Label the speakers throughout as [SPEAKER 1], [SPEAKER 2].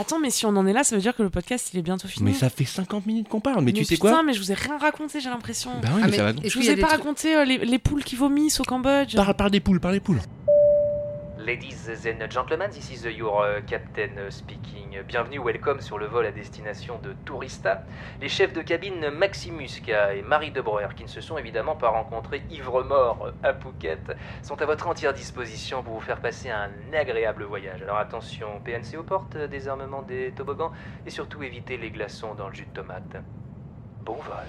[SPEAKER 1] Attends, mais si on en est là, ça veut dire que le podcast, il est bientôt fini.
[SPEAKER 2] Mais ça fait 50 minutes qu'on parle, mais, tu sais
[SPEAKER 1] putain,
[SPEAKER 2] quoi
[SPEAKER 1] mais je vous ai rien raconté, j'ai l'impression.
[SPEAKER 2] Bah oui,
[SPEAKER 3] Ah,
[SPEAKER 2] mais
[SPEAKER 3] mais
[SPEAKER 2] ça va.
[SPEAKER 3] est-ce
[SPEAKER 1] je vous ai pas raconté euh, les, les poules qui vomissent au Cambodge.
[SPEAKER 2] Parle, parle des poules, parle des poules.
[SPEAKER 4] Ladies and gentlemen, this is your uh, captain uh, speaking. Bienvenue, welcome sur le vol à destination de Tourista. Les chefs de cabine Maximuska et Marie de Breuer, qui ne se sont évidemment pas rencontrés ivre-mort à Phuket, sont à votre entière disposition pour vous faire passer un agréable voyage. Alors attention, PNC aux portes, désarmement des toboggans et surtout évitez les glaçons dans le jus de tomate. Bon vol.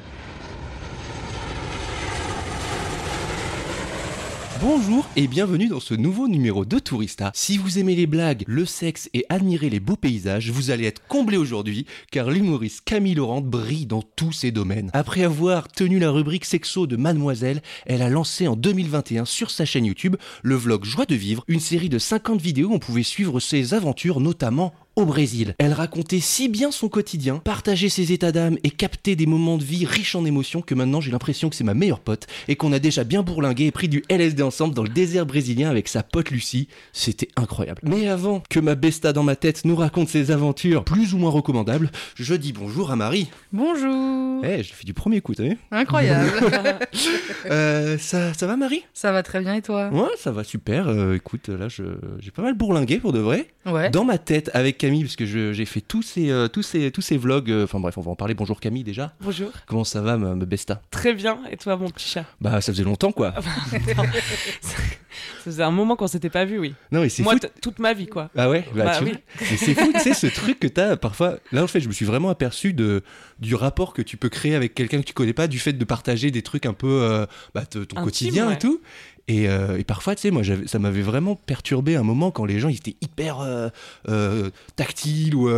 [SPEAKER 2] Bonjour et bienvenue dans ce nouveau numéro de Tourista. Si vous aimez les blagues, le sexe et admirez les beaux paysages, vous allez être comblé aujourd'hui car l'humoriste Camille Laurent brille dans tous ses domaines. Après avoir tenu la rubrique sexo de Mademoiselle, elle a lancé en 2021 sur sa chaîne YouTube le vlog Joie de vivre, une série de 50 vidéos où on pouvait suivre ses aventures notamment au Brésil. Elle racontait si bien son quotidien, partageait ses états d'âme et captait des moments de vie riches en émotions que maintenant j'ai l'impression que c'est ma meilleure pote et qu'on a déjà bien bourlingué et pris du LSD ensemble dans le désert brésilien avec sa pote Lucie. C'était incroyable. Mais avant que ma besta dans ma tête nous raconte ses aventures plus ou moins recommandables, je dis bonjour à Marie.
[SPEAKER 3] Bonjour.
[SPEAKER 2] Eh, je fais du premier coup, t'as vu?
[SPEAKER 3] Incroyable.
[SPEAKER 2] Euh, ça, ça va Marie?
[SPEAKER 3] Ça va très bien et toi?
[SPEAKER 2] Ouais, ça va super. Euh, écoute, là, j'ai pas mal bourlingué pour de vrai.
[SPEAKER 3] Ouais.
[SPEAKER 2] Dans ma tête avec Camille, parce que j'ai fait tous ces, euh, tous ces, tous ces vlogs. euh, Enfin bref, on va en parler. Bonjour Camille déjà.
[SPEAKER 1] Bonjour.
[SPEAKER 2] Comment ça va, ma, ma besta?
[SPEAKER 1] Très bien. Et toi, mon petit chat?
[SPEAKER 2] Bah, ça faisait longtemps quoi.
[SPEAKER 1] Ça faisait un moment qu'on s'était pas vu, oui.
[SPEAKER 2] Non, mais c'est
[SPEAKER 1] Moi,
[SPEAKER 2] fou.
[SPEAKER 1] toute ma vie, quoi.
[SPEAKER 2] Ah ouais, bah,
[SPEAKER 1] Bah
[SPEAKER 2] tu
[SPEAKER 1] oui.
[SPEAKER 2] Mais c'est fou, tu sais, ce truc que t'as parfois. Là, en fait, je me suis vraiment aperçu de, du rapport que tu peux créer avec quelqu'un que tu connais pas, du fait de partager des trucs un peu. euh, bah, ton
[SPEAKER 1] Intime,
[SPEAKER 2] quotidien
[SPEAKER 1] ouais.
[SPEAKER 2] et tout. Et, euh, et parfois, tu sais, moi, ça m'avait vraiment perturbé un moment quand les gens ils étaient hyper euh, euh, tactiles ou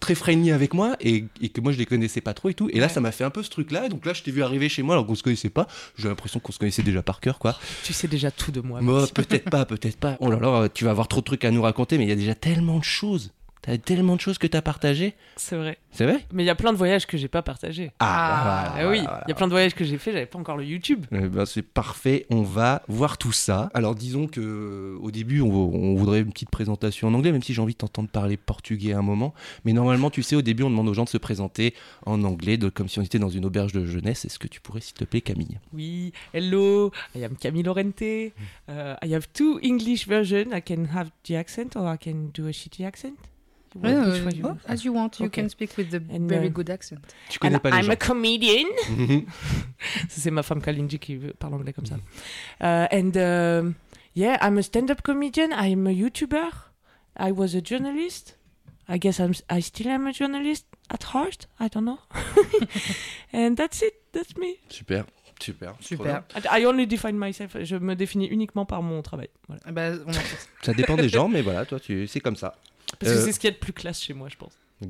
[SPEAKER 2] très friendly avec moi et, et que moi je les connaissais pas trop et tout. Et là,
[SPEAKER 1] Ouais.
[SPEAKER 2] ça m'a fait un peu ce truc-là. Donc là, je t'ai vu arriver chez moi alors qu'on se connaissait pas. J'ai l'impression qu'on se connaissait déjà par cœur, quoi.
[SPEAKER 1] Tu sais déjà tout de moi.
[SPEAKER 2] Peut-être pas, peut-être pas. Oh là là, tu vas avoir trop de trucs à nous raconter, mais il y a déjà tellement de choses. T'as tellement de choses que t'as partagées.
[SPEAKER 1] C'est vrai.
[SPEAKER 2] C'est vrai?
[SPEAKER 1] Mais il y a plein de voyages que j'ai pas partagés.
[SPEAKER 3] Ah,
[SPEAKER 1] Ah oui, il y a plein de voyages que j'ai fait, j'avais pas encore le YouTube.
[SPEAKER 2] Eh ben, c'est parfait, on va voir tout ça. Alors disons que euh, au début on, on voudrait une petite présentation en anglais, même si j'ai envie de t'entendre parler portugais à un moment. Mais normalement, tu sais, au début on demande aux gens de se présenter en anglais, de- comme si on était dans une auberge de jeunesse. Est-ce que tu pourrais, s'il te plaît, Camille?
[SPEAKER 1] Oui, hello, I am Camille Lorente. Uh, I have two English versions. I can have the accent or I can do a shitty accent.
[SPEAKER 3] Ouais,
[SPEAKER 1] Which
[SPEAKER 3] euh,
[SPEAKER 1] one you-
[SPEAKER 3] oh, as you want, you
[SPEAKER 1] Okay.
[SPEAKER 3] can speak with the
[SPEAKER 1] And,
[SPEAKER 3] very
[SPEAKER 1] uh,
[SPEAKER 3] good accent.
[SPEAKER 2] Tu connais
[SPEAKER 1] And
[SPEAKER 2] pas les
[SPEAKER 1] I'm
[SPEAKER 2] gens.
[SPEAKER 1] a comedian. C'est ma femme Kalindi qui parle anglais comme ça. Uh, and um, yeah, I'm a stand-up comedian. I'm a YouTuber. I was a journalist. I guess I'm, I still am a journalist at heart. I don't know. and that's it. That's me.
[SPEAKER 2] Super, super.
[SPEAKER 3] Super.
[SPEAKER 1] I only define myself. Je me définis uniquement par mon travail. Voilà.
[SPEAKER 3] Ah bah, on
[SPEAKER 2] Ça dépend des gens, mais voilà, toi, tu, c'est comme ça.
[SPEAKER 1] Parce que
[SPEAKER 2] Euh,
[SPEAKER 1] c'est ce qu'il y a de plus classe chez moi, je pense.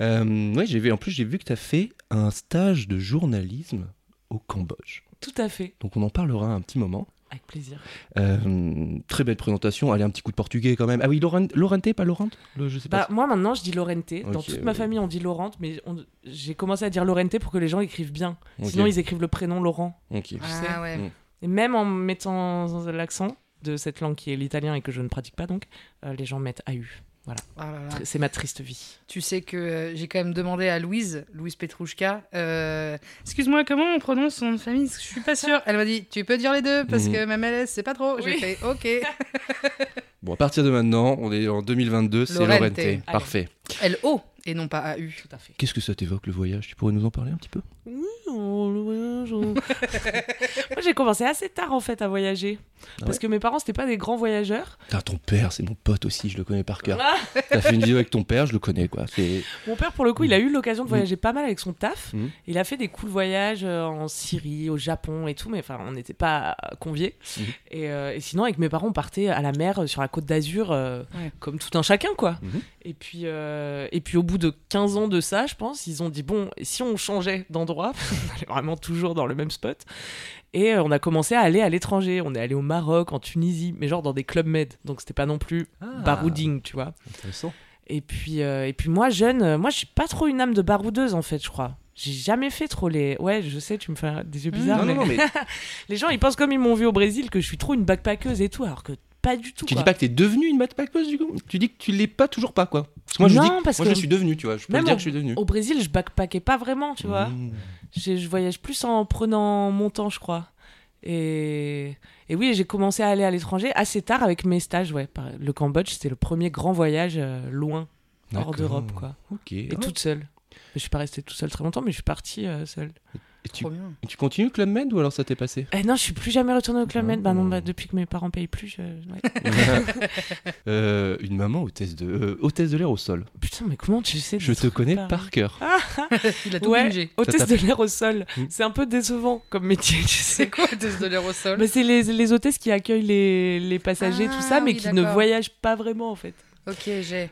[SPEAKER 2] Euh, ouais, j'ai vu. En plus, j'ai vu que tu as fait un stage de journalisme au Cambodge.
[SPEAKER 1] Tout à fait.
[SPEAKER 2] Donc, on en parlera un petit moment.
[SPEAKER 1] Avec plaisir.
[SPEAKER 2] Euh, très belle présentation. Allez, un petit coup de portugais quand même. Ah oui, Laurent, Laurente, pas Laurente? Le- Je sais pas.
[SPEAKER 1] Bah, moi maintenant je dis Lorente. Dans toute ma famille on dit Laurente, mais on- j'ai commencé à dire Lorente pour que les gens écrivent bien. Sinon ils écrivent le prénom Laurent.
[SPEAKER 2] Ok.
[SPEAKER 3] Ah ouais.
[SPEAKER 2] Mm.
[SPEAKER 1] Et même en mettant l'accent de cette langue qui est l'italien et que je ne pratique pas donc, euh, les gens mettent AU. Voilà.
[SPEAKER 3] Ah là là.
[SPEAKER 1] Tr- C'est ma triste vie.
[SPEAKER 3] Tu sais que euh, j'ai quand même demandé à Louise, Louise Petrouchka, euh, excuse-moi, comment on prononce son nom de famille? Je suis pas sûre. Elle m'a dit, tu peux dire les deux parce
[SPEAKER 2] Mhm.
[SPEAKER 3] que ma MLS, c'est pas trop. J'ai fait, ok.
[SPEAKER 2] Bon, à partir de maintenant, on est en 2022, c'est
[SPEAKER 3] Lorente.
[SPEAKER 2] Lorente.
[SPEAKER 3] Allez.
[SPEAKER 2] Parfait.
[SPEAKER 3] L-O et non pas A-U.
[SPEAKER 1] Tout à fait.
[SPEAKER 2] Qu'est-ce que ça t'évoque le voyage? Tu pourrais nous en parler un petit peu?
[SPEAKER 1] Oh, le voyage, oh. Moi, j'ai commencé assez tard en fait à voyager.
[SPEAKER 2] Ah
[SPEAKER 1] parce que mes parents, c'était pas des grands voyageurs.
[SPEAKER 2] Ah, ton père, c'est mon pote aussi, je le connais par cœur.
[SPEAKER 1] Ah
[SPEAKER 2] T'as fait une vidéo avec ton père, je le connais quoi.
[SPEAKER 1] Mon père, pour le coup, il a eu l'occasion de voyager pas mal avec son taf.
[SPEAKER 2] Mhm.
[SPEAKER 1] Il a fait des cool voyages euh, en Syrie, au Japon et tout, mais enfin, on n'était pas conviés.
[SPEAKER 2] Mhm.
[SPEAKER 1] Et, euh, et sinon, avec mes parents, on partait à la mer euh, sur la côte d'Azur, euh,
[SPEAKER 3] Ouais.
[SPEAKER 1] comme tout un chacun, quoi. Et, puis, euh, et puis, au bout de 15 ans de ça, je pense, ils ont dit bon, et si on changeait d'endroit On allait vraiment toujours dans le même spot. Et euh, on a commencé à aller à l'étranger. On est allé au Maroc, en Tunisie, mais genre dans des clubs med. Donc, c'était pas non plus barouding, tu vois.
[SPEAKER 2] intéressant.
[SPEAKER 1] Et puis, euh, et puis moi, jeune, moi, je suis pas trop une âme de baroudeuse, en fait, je crois. J'ai jamais fait trop les. Ouais, je sais, tu me fais des yeux bizarres.
[SPEAKER 2] Non,
[SPEAKER 1] mais...
[SPEAKER 2] non, non, mais
[SPEAKER 1] Les gens, ils pensent comme ils m'ont vu au Brésil que je suis trop une backpackeuse et tout, alors que pas du tout.
[SPEAKER 2] tu
[SPEAKER 1] quoi.
[SPEAKER 2] dis pas que t'es devenu une backpackeuse du coup Tu dis que tu l'es pas toujours pas quoi Parce que moi je
[SPEAKER 1] Non,
[SPEAKER 2] dis que
[SPEAKER 1] parce
[SPEAKER 2] moi
[SPEAKER 1] que-
[SPEAKER 2] je suis devenu, tu vois. Je peux dire
[SPEAKER 1] au-
[SPEAKER 2] que je suis devenu.
[SPEAKER 1] Au Brésil, je backpackais pas vraiment, tu vois.
[SPEAKER 2] Mmh.
[SPEAKER 1] Je, je voyage plus en prenant mon temps, je crois. Et, et oui, j'ai commencé à aller à l'étranger assez tard avec mes stages, ouais. Le Cambodge, c'était le premier grand voyage euh, loin, hors d'Europe, quoi.
[SPEAKER 2] Ok.
[SPEAKER 1] Et
[SPEAKER 2] Ah.
[SPEAKER 1] toute seule. Je suis pas restée toute seule très longtemps, mais je suis partie euh, seule.
[SPEAKER 2] Et tu, tu continues Club Med ou alors ça t'est passé?
[SPEAKER 1] Eh non, je suis plus jamais retournée au Club Med. Bah non, bah, depuis que mes parents payent plus, je... ouais.
[SPEAKER 2] Euh, Une maman hôtesse de, euh, hôtesse de l'air au sol.
[SPEAKER 1] Putain, mais comment tu sais
[SPEAKER 2] Je te connais par cœur.
[SPEAKER 3] Il a tout
[SPEAKER 1] Ouais, hôtesse de l'air au sol.
[SPEAKER 2] Mm.
[SPEAKER 1] C'est un peu décevant comme métier, tu sais.
[SPEAKER 3] C'est quoi hôtesse de l'air au sol?
[SPEAKER 1] Mais c'est les, les hôtesses qui accueillent les, les passagers,
[SPEAKER 3] Ah,
[SPEAKER 1] tout ça, mais
[SPEAKER 3] oui,
[SPEAKER 1] qui ne voyagent pas vraiment, en fait.
[SPEAKER 3] Ok, j'ai.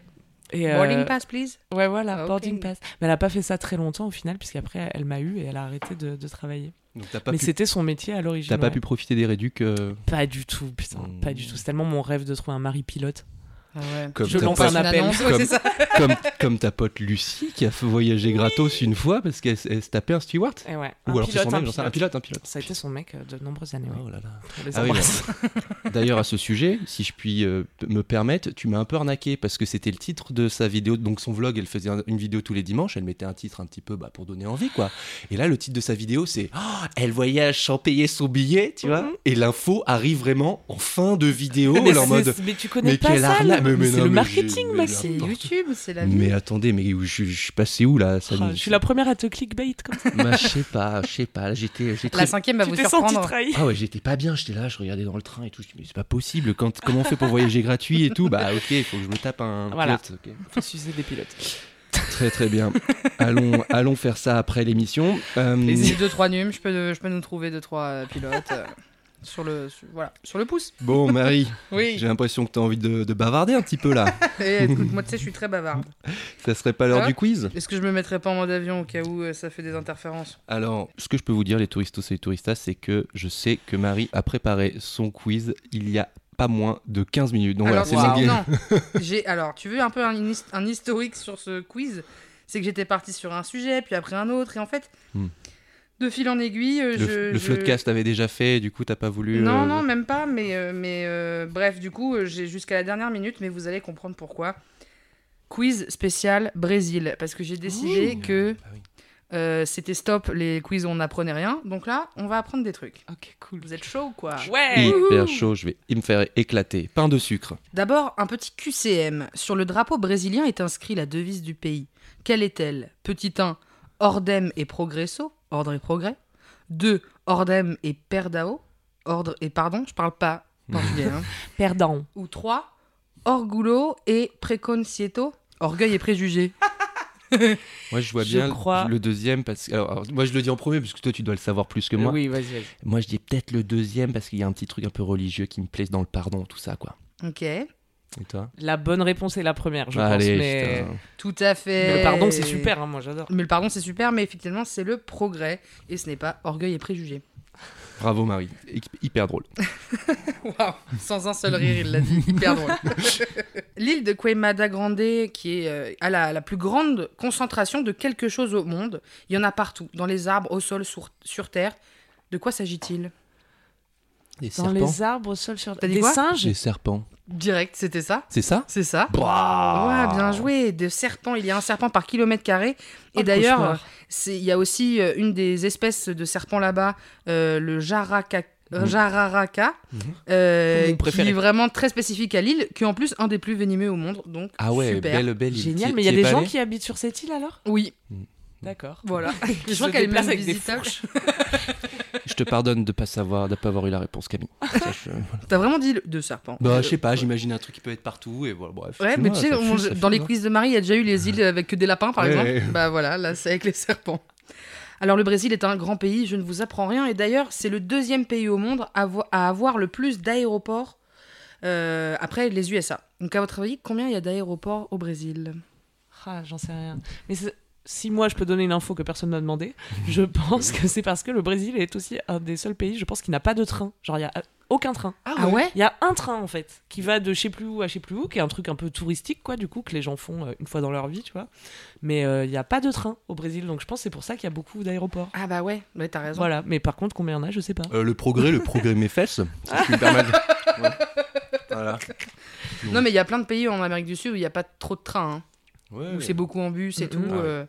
[SPEAKER 1] Et, euh,
[SPEAKER 3] Boarding pass, please?
[SPEAKER 1] Ouais, voilà,
[SPEAKER 3] Ah,
[SPEAKER 1] boarding pass. Mais elle a pas fait ça très longtemps, au final, puisqu'après, elle m'a eu et elle a arrêté de, de travailler.
[SPEAKER 2] Donc t'as pas,
[SPEAKER 1] mais
[SPEAKER 2] pu,
[SPEAKER 1] c'était son métier à l'origine.
[SPEAKER 2] t'as pas
[SPEAKER 1] ouais.
[SPEAKER 2] pu profiter des réducs euh,
[SPEAKER 1] Pas du tout, putain, pas du tout. C'est tellement mon rêve de trouver un mari pilote.
[SPEAKER 3] Ah ouais.
[SPEAKER 2] comme,
[SPEAKER 1] Je
[SPEAKER 2] ta
[SPEAKER 1] lance
[SPEAKER 2] pote,
[SPEAKER 1] un
[SPEAKER 3] Une
[SPEAKER 1] appel.
[SPEAKER 3] annonce, ouais,
[SPEAKER 2] Comme-
[SPEAKER 3] c'est ça.
[SPEAKER 2] comme, comme ta pote Lucie qui a fait voyager gratos une fois parce qu'elle se tapait un steward.
[SPEAKER 1] Et ouais,
[SPEAKER 2] Ou
[SPEAKER 1] un
[SPEAKER 2] alors c'est
[SPEAKER 1] pilote,
[SPEAKER 2] son
[SPEAKER 1] un
[SPEAKER 2] mec, un
[SPEAKER 1] pilote.
[SPEAKER 2] un pilote.
[SPEAKER 1] Ça a été son mec euh, de nombreuses années.
[SPEAKER 2] Oh là là. Ah oui. D'ailleurs, à ce sujet, si je puis euh, me permettre, tu m'as un peu arnaqué parce que c'était le titre de sa vidéo. Donc, son vlog, elle faisait un- une vidéo tous les dimanches. Elle mettait un titre un petit peu bah, pour donner envie, quoi. Et là, le titre de sa vidéo, c'est Oh, Elle voyage sans payer son billet, tu vois.
[SPEAKER 1] Mhm.
[SPEAKER 2] Et l'info arrive vraiment en fin de vidéo.
[SPEAKER 1] mais,
[SPEAKER 2] en mode
[SPEAKER 1] tu connais
[SPEAKER 2] mais
[SPEAKER 1] pas ça
[SPEAKER 2] arnaque Mais- mais
[SPEAKER 1] C'est le marketing, Maxime.
[SPEAKER 3] C'est YouTube, c'est la vie.
[SPEAKER 2] Mais attendez, mais je, je suis passé où là ça nous-
[SPEAKER 1] je suis la première à te clickbait comme ça.
[SPEAKER 2] Bah, je sais pas, je sais pas. Là, j'étais, j'étais
[SPEAKER 3] La cinquième va vous surprendre.
[SPEAKER 2] Ah ouais, j'étais pas bien, j'étais là, je regardais dans le train et tout, je me dis mais c'est pas possible, Quand, comment on fait pour voyager gratuit et tout? Bah ok, il faut que je me tape un
[SPEAKER 1] Voilà.
[SPEAKER 2] pilote, ok.
[SPEAKER 1] Faut sucer des pilotes.
[SPEAKER 2] Très très bien. allons, allons faire ça après l'émission. Euh,
[SPEAKER 3] J'ai deux trois nums, je peux, je peux nous trouver deux trois euh, pilotes euh, sur le sur- voilà sur le pouce.
[SPEAKER 2] bon Marie,
[SPEAKER 3] Oui.
[SPEAKER 2] j'ai l'impression que t'as envie de, de bavarder un petit peu là.
[SPEAKER 3] Et écoute, moi tu sais, je suis très bavarde.
[SPEAKER 2] Ça serait pas l'heure du quiz
[SPEAKER 3] Est-ce que je me mettrais pas en mode avion au cas où euh, ça fait des interférences
[SPEAKER 2] Alors, ce que je peux vous dire les touristos et les touristas, c'est que je sais que Marie a préparé son quiz il y a pas moins de 15 minutes. Donc
[SPEAKER 3] Alors,
[SPEAKER 2] voilà, c'est.
[SPEAKER 3] J'ai alors, tu veux un peu un, his- un historique sur ce quiz? C'est que j'étais partie sur un sujet, puis après un autre, et en fait,
[SPEAKER 2] Hmm.
[SPEAKER 3] De fil en aiguille, euh,
[SPEAKER 2] Le,
[SPEAKER 3] je,
[SPEAKER 2] le
[SPEAKER 3] je-
[SPEAKER 2] floodcast avait déjà fait, du coup t'as pas voulu.
[SPEAKER 3] Non,
[SPEAKER 2] euh,
[SPEAKER 3] non, même pas, mais, euh, mais euh, bref, du coup, j'ai jusqu'à la dernière minute, mais vous allez comprendre pourquoi. Quiz spécial Brésil, parce que j'ai décidé que
[SPEAKER 2] Bah oui.
[SPEAKER 3] euh, c'était stop les quiz où on n'apprenait rien, donc là, on va apprendre des trucs.
[SPEAKER 1] Ok, cool.
[SPEAKER 3] Vous êtes chaud ou quoi?
[SPEAKER 1] Ouais
[SPEAKER 2] Hyper chaud, je vais me faire éclater. Pain de sucre.
[SPEAKER 3] D'abord, un petit QCM. Sur le drapeau brésilien est inscrit la devise du pays. Quelle est-elle? Petit 1, Ordem et Progresso, ordre et progrès. 2, Ordem et Perdao, ordre et pardon, je parle pas portugais. hein.
[SPEAKER 1] Perdant.
[SPEAKER 3] Ou 3, Orgulo et Preconcieto, orgueil et préjugé.
[SPEAKER 2] Moi, je vois
[SPEAKER 1] Je
[SPEAKER 2] bien
[SPEAKER 1] crois-
[SPEAKER 2] le deuxième parce que. Alors, alors, moi, je le dis en premier parce que toi, tu dois le savoir plus que moi.
[SPEAKER 1] Oui, vas-y, vas-y.
[SPEAKER 2] Moi, je dis peut-être le deuxième parce qu'il y a un petit truc un peu religieux qui me plaise dans le pardon, tout ça, quoi.
[SPEAKER 3] Ok,
[SPEAKER 2] Et toi
[SPEAKER 1] La bonne réponse est la première, je
[SPEAKER 2] Allez,
[SPEAKER 1] pense. Mais...
[SPEAKER 2] putain.
[SPEAKER 3] tout à fait.
[SPEAKER 1] mais le pardon, c'est super, hein, moi j'adore.
[SPEAKER 3] Mais le pardon, c'est super, mais effectivement, c'est le progrès. Et ce n'est pas orgueil et préjugé.
[SPEAKER 2] Bravo, Marie. Hy- Hyper drôle.
[SPEAKER 3] Waouh, sans un seul rire, il l'a dit, hyper drôle. L'île de Queimada Grande, qui est euh, à la, la plus grande concentration de quelque chose au monde, il y en a partout, dans les arbres, au sol, sur, sur terre. De quoi s'agit-il?
[SPEAKER 2] Des
[SPEAKER 1] Dans
[SPEAKER 2] serpents.
[SPEAKER 1] les arbres, au sol, sur
[SPEAKER 3] T'as dit
[SPEAKER 1] des
[SPEAKER 3] quoi
[SPEAKER 1] singes.
[SPEAKER 2] Des serpents.
[SPEAKER 3] Direct, c'était ça
[SPEAKER 2] C'est ça
[SPEAKER 3] C'est ça. Ouais, bien joué. Des serpents, il y a un serpent par kilomètre carré. Et
[SPEAKER 1] Oh, le
[SPEAKER 3] d'ailleurs,
[SPEAKER 1] cauchemar.
[SPEAKER 3] c'est- il y a aussi euh, une des espèces de serpents là-bas, euh, le Jaraka- Jararaca,
[SPEAKER 2] Mhm.
[SPEAKER 3] euh,
[SPEAKER 1] Mon
[SPEAKER 3] qui
[SPEAKER 1] préféré.
[SPEAKER 3] est vraiment très spécifique à l'île, qui est en plus un des plus venimeux au monde. Donc
[SPEAKER 2] Ah ouais,
[SPEAKER 3] super.
[SPEAKER 2] belle, belle. île.
[SPEAKER 1] Génial,
[SPEAKER 2] T'y-
[SPEAKER 1] mais il y a
[SPEAKER 2] t'y
[SPEAKER 1] des
[SPEAKER 2] pas
[SPEAKER 1] gens
[SPEAKER 2] allé
[SPEAKER 1] qui habitent sur cette île alors?
[SPEAKER 3] Oui,
[SPEAKER 1] D'accord.
[SPEAKER 3] voilà. Je crois
[SPEAKER 1] se
[SPEAKER 3] qu'elle est
[SPEAKER 1] déplacent
[SPEAKER 3] même
[SPEAKER 1] avec des
[SPEAKER 3] visitable.
[SPEAKER 1] fourches.
[SPEAKER 2] Je te pardonne de pas savoir, de pas avoir eu la réponse, Camille. Je-
[SPEAKER 3] T'as vraiment dit le- de serpent.
[SPEAKER 2] Bah,
[SPEAKER 3] Euh,
[SPEAKER 2] je sais pas, j'imagine un truc qui peut être partout et voilà, bref.
[SPEAKER 3] Ouais, mais tu sais, dans les
[SPEAKER 2] hein.
[SPEAKER 3] quiz de Marie, il y a déjà eu les îles avec que des lapins, par
[SPEAKER 2] Ouais,
[SPEAKER 3] exemple.
[SPEAKER 2] ouais.
[SPEAKER 3] Bah voilà, là, c'est avec les serpents. Alors, le Brésil est un grand pays, je ne vous apprends rien. Et d'ailleurs, c'est le deuxième pays au monde à, avo- à avoir le plus d'aéroports euh, après les USA. Donc, à votre avis, combien il y a d'aéroports au Brésil?
[SPEAKER 1] Ah, j'en sais rien. Mais si moi je peux donner une info que personne m'a demandé, je pense que c'est parce que le Brésil est aussi un des seuls pays, je pense, qui n'a pas de train. Genre, il y a euh, aucun train.
[SPEAKER 3] Ah ouais
[SPEAKER 1] Il y a un train en fait qui va de je sais plus où à je sais plus où, qui est un truc un peu touristique quoi, du coup, que les gens font euh, une fois dans leur vie, tu vois. Mais euh, il n'y a pas de train au Brésil, donc je pense que c'est pour ça qu'il y a beaucoup d'aéroports.
[SPEAKER 3] Ah bah ouais, ouais t'as raison.
[SPEAKER 1] Voilà, mais par contre, combien il y en a, je sais pas.
[SPEAKER 2] Euh, le progrès, le progrès mes fesses, si je puis me permettre. Ouais. Voilà.
[SPEAKER 3] Non, mais il y a plein de pays en Amérique du Sud où il n'y a pas trop de trains. hein.
[SPEAKER 2] Ouais.
[SPEAKER 3] Où c'est beaucoup en bus et
[SPEAKER 1] Mhm.
[SPEAKER 3] tout.
[SPEAKER 2] Ah ouais.
[SPEAKER 3] euh.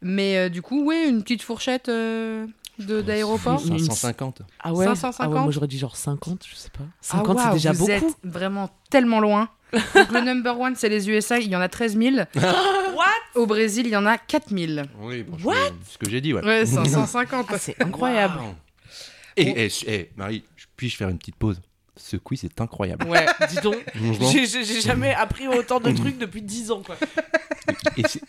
[SPEAKER 3] Mais euh, du coup, ouais, une petite fourchette euh, de d'aéroport.
[SPEAKER 1] Une-
[SPEAKER 2] 550.
[SPEAKER 1] Ah ouais,
[SPEAKER 3] 550?
[SPEAKER 1] Ah ouais, moi j'aurais dit genre 50, je sais pas.
[SPEAKER 3] Ah,
[SPEAKER 1] 50 c'est déjà
[SPEAKER 3] vous
[SPEAKER 1] beaucoup.
[SPEAKER 3] êtes vraiment tellement loin. Donc, le number one, c'est les USA, il y en a 13 000.
[SPEAKER 1] What?
[SPEAKER 3] Au Brésil, il y en a 4 000.
[SPEAKER 2] Oui,
[SPEAKER 1] What?
[SPEAKER 2] c'est ce que j'ai dit, ouais.
[SPEAKER 3] Ouais, 550.
[SPEAKER 1] Ah, c'est incroyable.
[SPEAKER 2] Wow. Et, et- et, Marie, puis-je faire une petite pause? Ce quiz est incroyable.
[SPEAKER 1] Ouais, dis donc. J'ai- jamais appris autant de trucs depuis 10 ans quoi.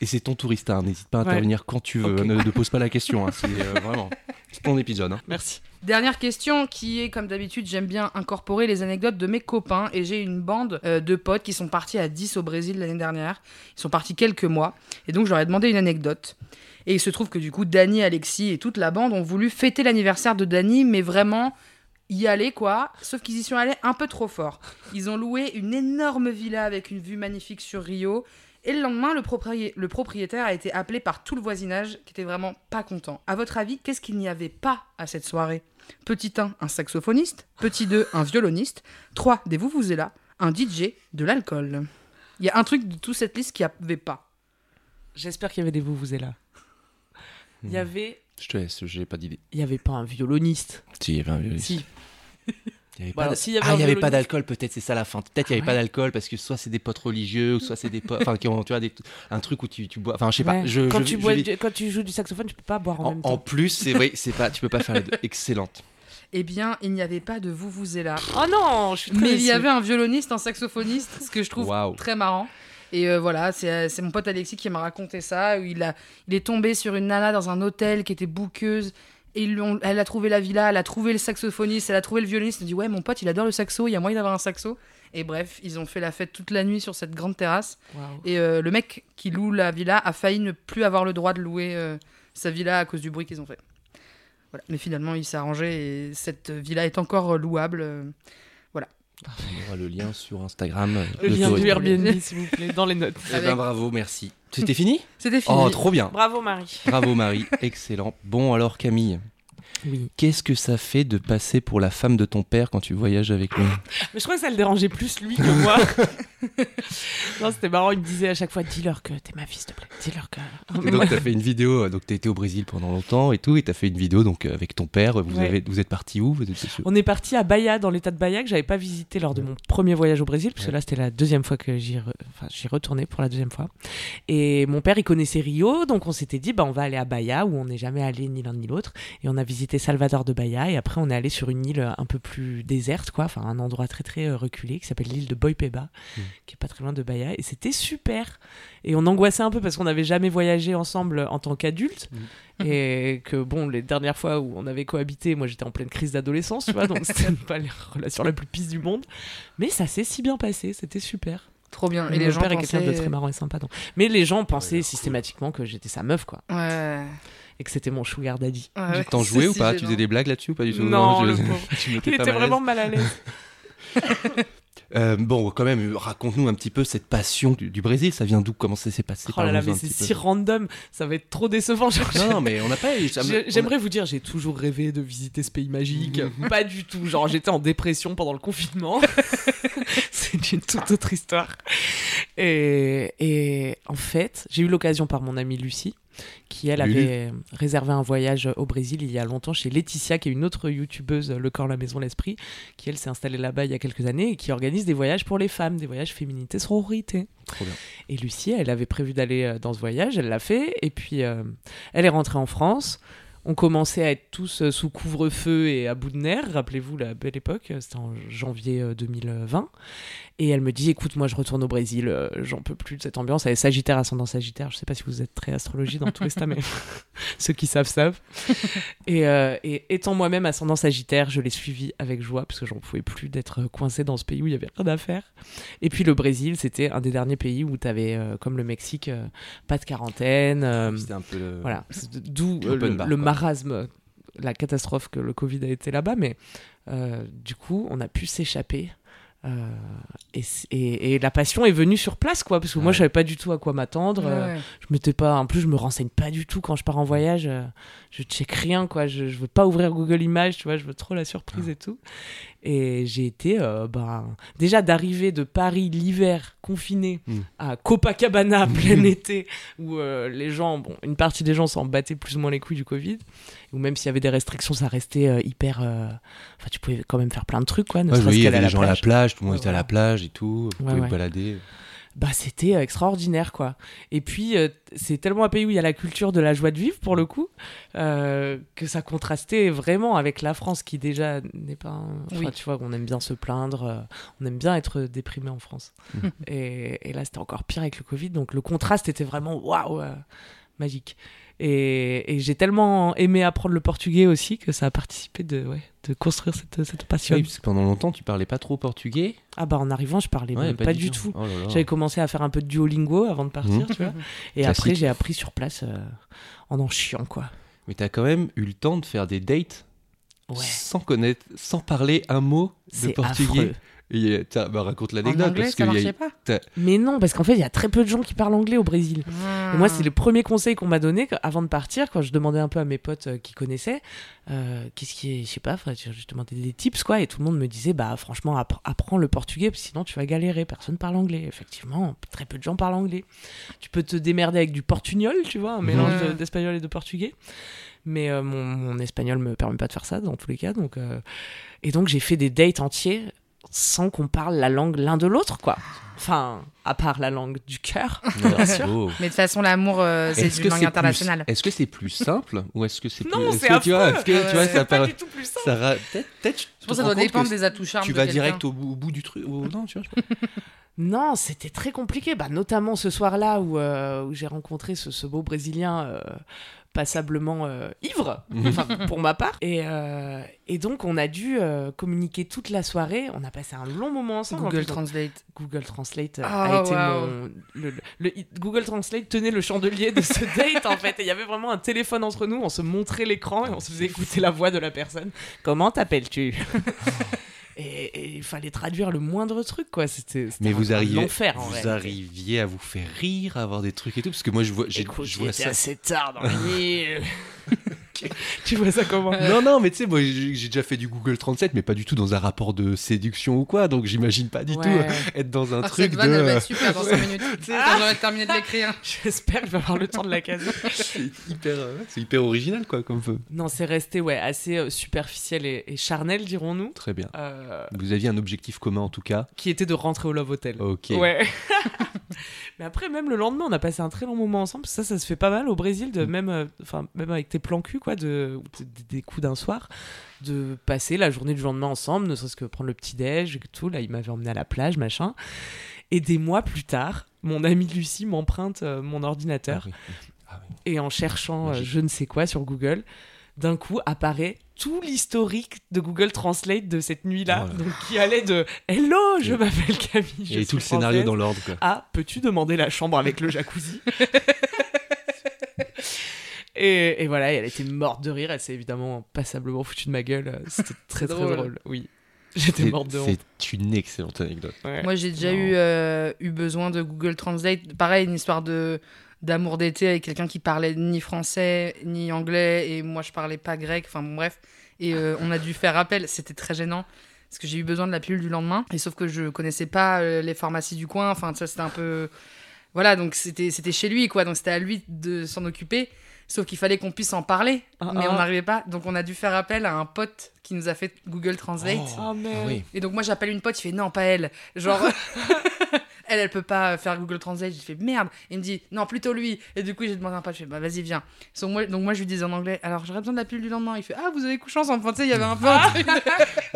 [SPEAKER 2] Et c'est- ton touriste, hein, n'hésite pas à
[SPEAKER 1] Ouais.
[SPEAKER 2] intervenir quand tu veux, ne, ne pose pas la question, hein, c'est euh, vraiment c'est ton épisode. hein.
[SPEAKER 1] Merci.
[SPEAKER 3] Dernière question qui est, comme d'habitude, j'aime bien incorporer les anecdotes de mes copains. Et j'ai une bande euh, de potes qui sont partis à 10 au Brésil l'année dernière. Ils sont partis quelques mois. Et donc, je leur ai demandé une anecdote. Et il se trouve que du coup, Dany, Alexis et toute la bande ont voulu fêter l'anniversaire de Dany, mais vraiment y aller quoi. Sauf qu'ils y sont allés un peu trop fort. Ils ont loué une énorme villa avec une vue magnifique sur Rio. Et le lendemain, le, propri- le propriétaire a été appelé par tout le voisinage qui était vraiment pas content. À votre avis, qu'est-ce qu'il n'y avait pas à cette soirée? Petit 1, un saxophoniste. Petit 2, un violoniste. 3, des vuvuzelas. Un DJ, de l'alcool. Il y a un truc de toute cette liste qu'il n'y avait pas.
[SPEAKER 1] J'espère qu'il y avait des là. Il y avait
[SPEAKER 2] Je te laisse, j'ai pas d'idée.
[SPEAKER 1] il y avait pas un violoniste.
[SPEAKER 2] Si, il y avait un violoniste.
[SPEAKER 1] Si.
[SPEAKER 2] Il y avait
[SPEAKER 1] Voilà,
[SPEAKER 2] pas d'-
[SPEAKER 1] s'il y avait
[SPEAKER 2] ah,
[SPEAKER 1] un
[SPEAKER 2] il y avait pas d'alcool, peut-être c'est ça la fin. Peut-être il y avait
[SPEAKER 1] Ah
[SPEAKER 2] pas
[SPEAKER 1] ouais.
[SPEAKER 2] d'alcool parce que soit c'est des potes religieux, ou soit c'est des potes. Enfin, qui ont, tu vois, des... un truc où tu, tu bois. Enfin, je sais pas.
[SPEAKER 1] Ouais.
[SPEAKER 2] Je,
[SPEAKER 1] quand,
[SPEAKER 2] je-
[SPEAKER 1] tu
[SPEAKER 2] je
[SPEAKER 1] bois quand tu joues du saxophone, tu peux pas boire en,
[SPEAKER 2] En,
[SPEAKER 1] même
[SPEAKER 2] en
[SPEAKER 1] temps.
[SPEAKER 2] plus, c'est vrai, c'est pas, tu peux pas faire les deux. Excellente.
[SPEAKER 3] Eh bien, il n'y avait pas de vuvuzela.
[SPEAKER 1] Oh non, je suis très
[SPEAKER 3] Mais il y avait un violoniste, un saxophoniste, ce que je trouve très marrant. Et euh, voilà, c'est euh, c'est mon pote Alexis qui m'a raconté ça. Où il, a, il est tombé sur une nana dans un hôtel qui était bouqueuse. Et ils lui ont- elle a trouvé la villa, elle a trouvé le saxophoniste, elle a trouvé le violoniste. A dit Ouais, mon pote, il adore le saxo, il y a moyen d'avoir un saxo. Et bref, ils ont fait la fête toute la nuit sur cette grande terrasse. Et euh, le mec qui loue la villa a failli ne plus avoir le droit de louer euh, sa villa à cause du bruit qu'ils ont fait. Voilà. Mais finalement, il s'est arrangé et cette villa est encore euh, louable.
[SPEAKER 2] On aura le lien sur Instagram.
[SPEAKER 1] Le lien du Airbnb, s'il vous plaît, dans les notes.
[SPEAKER 2] Eh ben,
[SPEAKER 3] Avec-
[SPEAKER 2] bravo, merci. C'était fini?
[SPEAKER 3] C'était fini.
[SPEAKER 2] Oh, trop bien.
[SPEAKER 1] Bravo Marie.
[SPEAKER 2] Bravo Marie, excellent. Bon alors Camille,
[SPEAKER 1] Oui.
[SPEAKER 2] qu'est-ce que ça fait de passer pour la femme de ton père quand tu voyages avec lui?
[SPEAKER 1] Mais je crois que ça le dérangeait plus lui que moi. non, c'était marrant, il me disait à chaque fois Dis-leur que t'es ma fille, s'il te plaît. Dis-leur que.
[SPEAKER 2] Et donc t'as fait une vidéo, euh, donc t'as été au Brésil pendant longtemps et tout, et t'as fait une vidéo donc euh, avec ton père. Vous
[SPEAKER 1] Ouais.
[SPEAKER 2] avez, vous êtes parti où? Vous êtes
[SPEAKER 1] On est parti à Bahia, dans l'état de Bahia, que j'avais pas visité lors de mon premier voyage au Brésil, parce que
[SPEAKER 2] Ouais.
[SPEAKER 1] là c'était la deuxième fois que j'y re- enfin, j'y retournais pour la deuxième fois. Et mon père il connaissait Rio, donc on s'était dit bah on va aller à Bahia où on n'est jamais allé ni l'un ni l'autre. Et on a visité Salvador de Bahia et après on est allé sur une île un peu plus déserte, quoi, enfin un endroit très très euh, reculé qui s'appelle l'île de Boipeba,
[SPEAKER 2] Mm.
[SPEAKER 1] qui est pas très loin de Bahia. Et c'était super. Et on angoissait un peu parce qu'on n'avait jamais voyagé ensemble en tant qu'adultes. Et que bon, les dernières fois où on avait cohabité, moi j'étais en pleine crise d'adolescence, tu vois, donc c'était pas la relation la plus pisse du monde. Mais ça s'est si bien passé, c'était super.
[SPEAKER 3] Trop bien. Et
[SPEAKER 1] Mon
[SPEAKER 3] les gens
[SPEAKER 1] père est quelqu'un de
[SPEAKER 3] pensaient-
[SPEAKER 1] très marrant et sympa. Donc. Mais les gens pensaient systématiquement que j'étais sa meuf, quoi.
[SPEAKER 3] Ouais.
[SPEAKER 1] Et que c'était mon sugar daddy.
[SPEAKER 3] ouais, ouais.
[SPEAKER 2] T'en jouais ou pas
[SPEAKER 3] gênant.
[SPEAKER 2] Tu faisais des blagues là-dessus ou pas du tout
[SPEAKER 1] Non,
[SPEAKER 2] je-
[SPEAKER 1] le pauvre.
[SPEAKER 2] tu
[SPEAKER 1] Il
[SPEAKER 2] pas
[SPEAKER 1] était vraiment mal à l'aise.
[SPEAKER 2] Euh, bon, quand même, raconte-nous un petit peu cette passion du, du Brésil. Ça vient d'où Comment ça s'est passé
[SPEAKER 1] Oh là là, mais c'est si random, ça va être trop décevant. genre.
[SPEAKER 2] Non, non, mais on n'a pas.
[SPEAKER 1] J'aimerais vous dire, j'ai toujours rêvé de visiter ce pays magique. pas du tout. Genre, j'étais en dépression pendant le confinement. c'est c'est une toute autre histoire. Et, et en fait, j'ai eu l'occasion par mon amie Lucie, qui elle
[SPEAKER 2] Lulu.
[SPEAKER 1] avait réservé un voyage au Brésil il y a longtemps chez Laetitia, qui est une autre youtubeuse, Le Corps, la Maison, l'Esprit, qui elle s'est installée là-bas il y a quelques années et qui organise des voyages pour les femmes, des voyages féminité, sororité.
[SPEAKER 2] Trop bien.
[SPEAKER 1] Et Lucie, elle avait prévu d'aller euh, dans ce voyage, elle l'a fait, et puis euh, elle est rentrée en France. On commençait à être tous euh, sous couvre-feu et à bout de nerfs. Rappelez-vous la belle époque, euh, c'était en janvier euh, 2020. Et elle me dit Écoute, moi je retourne au Brésil, euh, j'en peux plus de cette ambiance. Elle est Sagittaire, ascendant Sagittaire. Je sais pas si vous êtes très astrologie dans tout ça, mais ceux qui savent savent. et, euh, et étant moi-même ascendant Sagittaire, je l'ai suivi avec joie parce que j'en pouvais plus d'être coincé dans ce pays où il y avait rien à faire. Et puis le Brésil, c'était un des derniers pays où tu avais, comme le Mexique, euh, pas de quarantaine. euh,
[SPEAKER 2] C'était un peu. le-
[SPEAKER 1] voilà, d'où euh, le, marasme, la catastrophe que le Covid a été là-bas, mais euh, du coup, on a pu s'échapper. Euh, et, c- et- et la passion est venue sur place, quoi, parce que moi, je savais pas du tout à quoi m'attendre. euh,
[SPEAKER 3] Ouais.
[SPEAKER 1] je m'étais pas, en plus, je me renseigne pas du tout quand je pars en voyage. euh, je check rien, quoi. Je, je veux pas ouvrir Google Images, tu vois. Je veux trop la surprise
[SPEAKER 2] Ah.
[SPEAKER 1] et tout. Et j'ai été, euh, ben, déjà d'arriver de Paris l'hiver confiné
[SPEAKER 2] Mm.
[SPEAKER 1] à Copacabana plein été, où euh, les gens, bon, une partie des gens s'en battaient plus ou moins les couilles du Covid, ou même s'il y avait des restrictions, ça restait euh, hyper. Enfin, tu pouvais quand même faire plein de trucs, quoi. Ne
[SPEAKER 2] Ouais, je
[SPEAKER 1] serait-ce
[SPEAKER 2] voyais, il y avait les gens à la
[SPEAKER 1] plage.
[SPEAKER 2] tout le monde
[SPEAKER 1] Ouais,
[SPEAKER 2] était à la plage et tout, vous
[SPEAKER 1] Ouais,
[SPEAKER 2] pouvez balader.
[SPEAKER 1] Bah c'était euh, extraordinaire quoi. Et puis euh, c'est tellement un pays où il y a la culture de la joie de vivre pour le coup euh, que ça contrastait vraiment avec la France qui déjà n'est pas. un- Enfin
[SPEAKER 3] Oui.
[SPEAKER 1] tu vois, on aime bien se plaindre, euh, on aime bien être déprimé en France.
[SPEAKER 2] Mhm.
[SPEAKER 1] et, et là c'était encore pire avec le Covid, donc le contraste était vraiment waouh magique. Et, et j'ai tellement aimé apprendre le portugais aussi que ça a participé de, ouais, de construire cette, cette passion.
[SPEAKER 2] Oui, parce que pendant longtemps, tu parlais pas trop portugais.
[SPEAKER 1] Ah bah en arrivant je parlais
[SPEAKER 2] Ouais,
[SPEAKER 1] même pas, du tout.
[SPEAKER 2] Oh.
[SPEAKER 1] J'avais commencé à faire un peu de Duolingo avant de partir,
[SPEAKER 2] Mhm.
[SPEAKER 1] tu vois. Et
[SPEAKER 2] Classique.
[SPEAKER 1] après, j'ai appris sur place euh, en en chiant, quoi.
[SPEAKER 2] Mais t'as quand même eu le temps de faire des dates
[SPEAKER 1] Ouais.
[SPEAKER 2] sans connaître, sans parler un mot de portugais.
[SPEAKER 1] affreux.
[SPEAKER 2] Et euh, bah, raconte l'anecdote parce
[SPEAKER 3] ça
[SPEAKER 2] que y a-
[SPEAKER 3] marchait pas
[SPEAKER 1] Mais non, parce qu'en fait, il y a très peu de gens qui parlent anglais au Brésil. Et moi, c'est le premier conseil qu'on m'a donné avant de partir, quand je demandais un peu à mes potes euh, qui connaissaient, euh, qu'est-ce qui est, je sais pas, je demandais des tips, quoi, et tout le monde me disait, bah, franchement, appre- apprends le portugais, sinon tu vas galérer, personne parle anglais. Effectivement, très peu de gens parlent anglais. Tu peux te démerder avec du portugnol, tu vois, un mélange d'espagnol et de portugais. Mais euh, mon, mon espagnol me permet pas de faire ça, dans tous les cas. Donc, euh, Et donc, j'ai fait des dates entiers sans qu'on parle la langue l'un de l'autre, quoi. Enfin, à part la langue du cœur, bien sûr.
[SPEAKER 2] Oh.
[SPEAKER 3] Mais de toute façon, l'amour, euh, c'est
[SPEAKER 2] Est-ce
[SPEAKER 3] une
[SPEAKER 2] que
[SPEAKER 3] langue
[SPEAKER 2] c'est
[SPEAKER 3] internationale.
[SPEAKER 2] plus- Est-ce que c'est plus simple ou est-ce que c'est plus
[SPEAKER 1] Non,
[SPEAKER 2] est-ce
[SPEAKER 1] c'est
[SPEAKER 2] que tu vois, est-ce que tu vois
[SPEAKER 3] Ouais.
[SPEAKER 2] ça
[SPEAKER 1] pas
[SPEAKER 2] paraît-
[SPEAKER 1] du tout plus simple.
[SPEAKER 2] ça peut-être
[SPEAKER 3] Je pense que ça doit dépendre des atouts charmes
[SPEAKER 2] tu
[SPEAKER 3] de
[SPEAKER 2] vas direct au bout, au bout du truc ou non tu vois je sais pas.
[SPEAKER 1] Non, c'était très compliqué. Bah, notamment ce soir-là où, euh, où j'ai rencontré ce, ce beau Brésilien euh, passablement euh, ivre, enfin, pour ma part. Et, euh, et donc, on a dû euh, communiquer toute la soirée. On a passé un long moment ensemble. En
[SPEAKER 3] Google Translate.
[SPEAKER 1] Google Translate
[SPEAKER 3] Ah,
[SPEAKER 1] a été mon. le- le- Google Translate tenait le chandelier de ce date, en fait. Et il y avait vraiment un téléphone entre nous. On se montrait l'écran et on se faisait écouter la voix de la personne. Comment t'appelles-tu? Et et il fallait traduire le moindre truc, quoi. C'était
[SPEAKER 2] mais vous arriviez
[SPEAKER 1] enfer, en
[SPEAKER 2] vous
[SPEAKER 1] réalité.
[SPEAKER 2] arriviez à vous faire rire à avoir des trucs et tout parce que moi je vois j'ai-
[SPEAKER 1] Écoute,
[SPEAKER 2] je vois ça
[SPEAKER 1] assez tard dans la nuit. tu vois ça comment
[SPEAKER 2] non, non, mais tu sais, moi j'ai déjà fait du Google Translate, mais pas du tout dans un rapport de séduction ou quoi, donc j'imagine pas du
[SPEAKER 1] Ouais.
[SPEAKER 2] tout euh, être dans un
[SPEAKER 3] Ah,
[SPEAKER 2] truc
[SPEAKER 3] cette
[SPEAKER 2] de.
[SPEAKER 3] elle va
[SPEAKER 2] euh,
[SPEAKER 3] être super dans 5 minutes. Tu sais, quand j'aurai terminé de l'écrire.
[SPEAKER 1] J'espère que je vais avoir le temps de la caser.
[SPEAKER 2] c'est hyper, euh, c'est hyper original, quoi, comme feu.
[SPEAKER 1] Non, c'est resté ouais, assez euh, superficiel et, et charnel, dirons-nous.
[SPEAKER 2] Très bien.
[SPEAKER 1] Euh,
[SPEAKER 2] Vous aviez un objectif commun en tout cas.
[SPEAKER 1] qui était de rentrer au Love Hotel.
[SPEAKER 2] Ok.
[SPEAKER 1] Ouais. Mais après, même le lendemain, on a passé un très long moment ensemble. Ça, ça se fait pas mal au Brésil, de même, euh, enfin, même avec tes plans cul, quoi, de, des coups d'un soir, de passer la journée du lendemain ensemble, ne serait-ce que prendre le petit déj et tout. Là, il m'avait emmené à la plage, machin. Et des mois plus tard, mon amie Lucie m'emprunte euh, mon ordinateur.
[SPEAKER 2] Ah oui. Ah oui.
[SPEAKER 1] Et en cherchant euh, je ne sais quoi sur Google, d'un coup apparaît tout l'historique de Google Translate de cette nuit-là,
[SPEAKER 2] Voilà.
[SPEAKER 1] donc qui allait de Hello, je m'appelle Camille. je
[SPEAKER 2] Et
[SPEAKER 1] suis
[SPEAKER 2] tout le scénario dans l'ordre, quoi.
[SPEAKER 1] à peux-tu demander la chambre avec le jacuzzi? Et, et voilà, et elle était morte de rire. Elle s'est évidemment passablement foutue de ma gueule. C'était très très
[SPEAKER 3] drôle.
[SPEAKER 1] drôle. Oui, j'étais
[SPEAKER 2] C'est-
[SPEAKER 1] morte de honte.
[SPEAKER 2] C'est une excellente anecdote.
[SPEAKER 1] Ouais.
[SPEAKER 3] Moi, j'ai déjà
[SPEAKER 1] Non.
[SPEAKER 3] eu, euh, eu besoin de Google Translate. Pareil, une histoire de d'amour d'été avec quelqu'un qui parlait ni français ni anglais et moi je parlais pas grec. Enfin bon, bref. Et euh, on a dû faire appel. C'était très gênant. parce que j'ai eu besoin de la pilule du lendemain. Et sauf que je connaissais pas euh, les pharmacies du coin. Enfin, ça c'était un peu. Voilà, donc c'était c'était chez lui, quoi. Donc c'était à lui de s'en occuper. Sauf qu'il fallait qu'on puisse en parler,
[SPEAKER 1] Ah,
[SPEAKER 3] mais
[SPEAKER 1] ah.
[SPEAKER 3] on n'arrivait pas. Donc on a dû faire appel à un pote qui nous a fait Google Translate.
[SPEAKER 2] Oh.
[SPEAKER 1] Oh, mais...
[SPEAKER 2] Ah.
[SPEAKER 3] Et donc moi j'appelle une pote, il fait non, pas elle. Genre. Elle, elle peut pas faire Google Translate. J'ai fait merde. Il me dit non, plutôt lui. Et du coup, j'ai demandé un pote. Je fais bah vas-y, viens. Donc moi, donc moi, je lui disais en anglais. Alors j'aurais besoin de la pilule du lendemain. Il fait ah, vous avez couché ensemble. Enfin, tu sais, il y avait un peu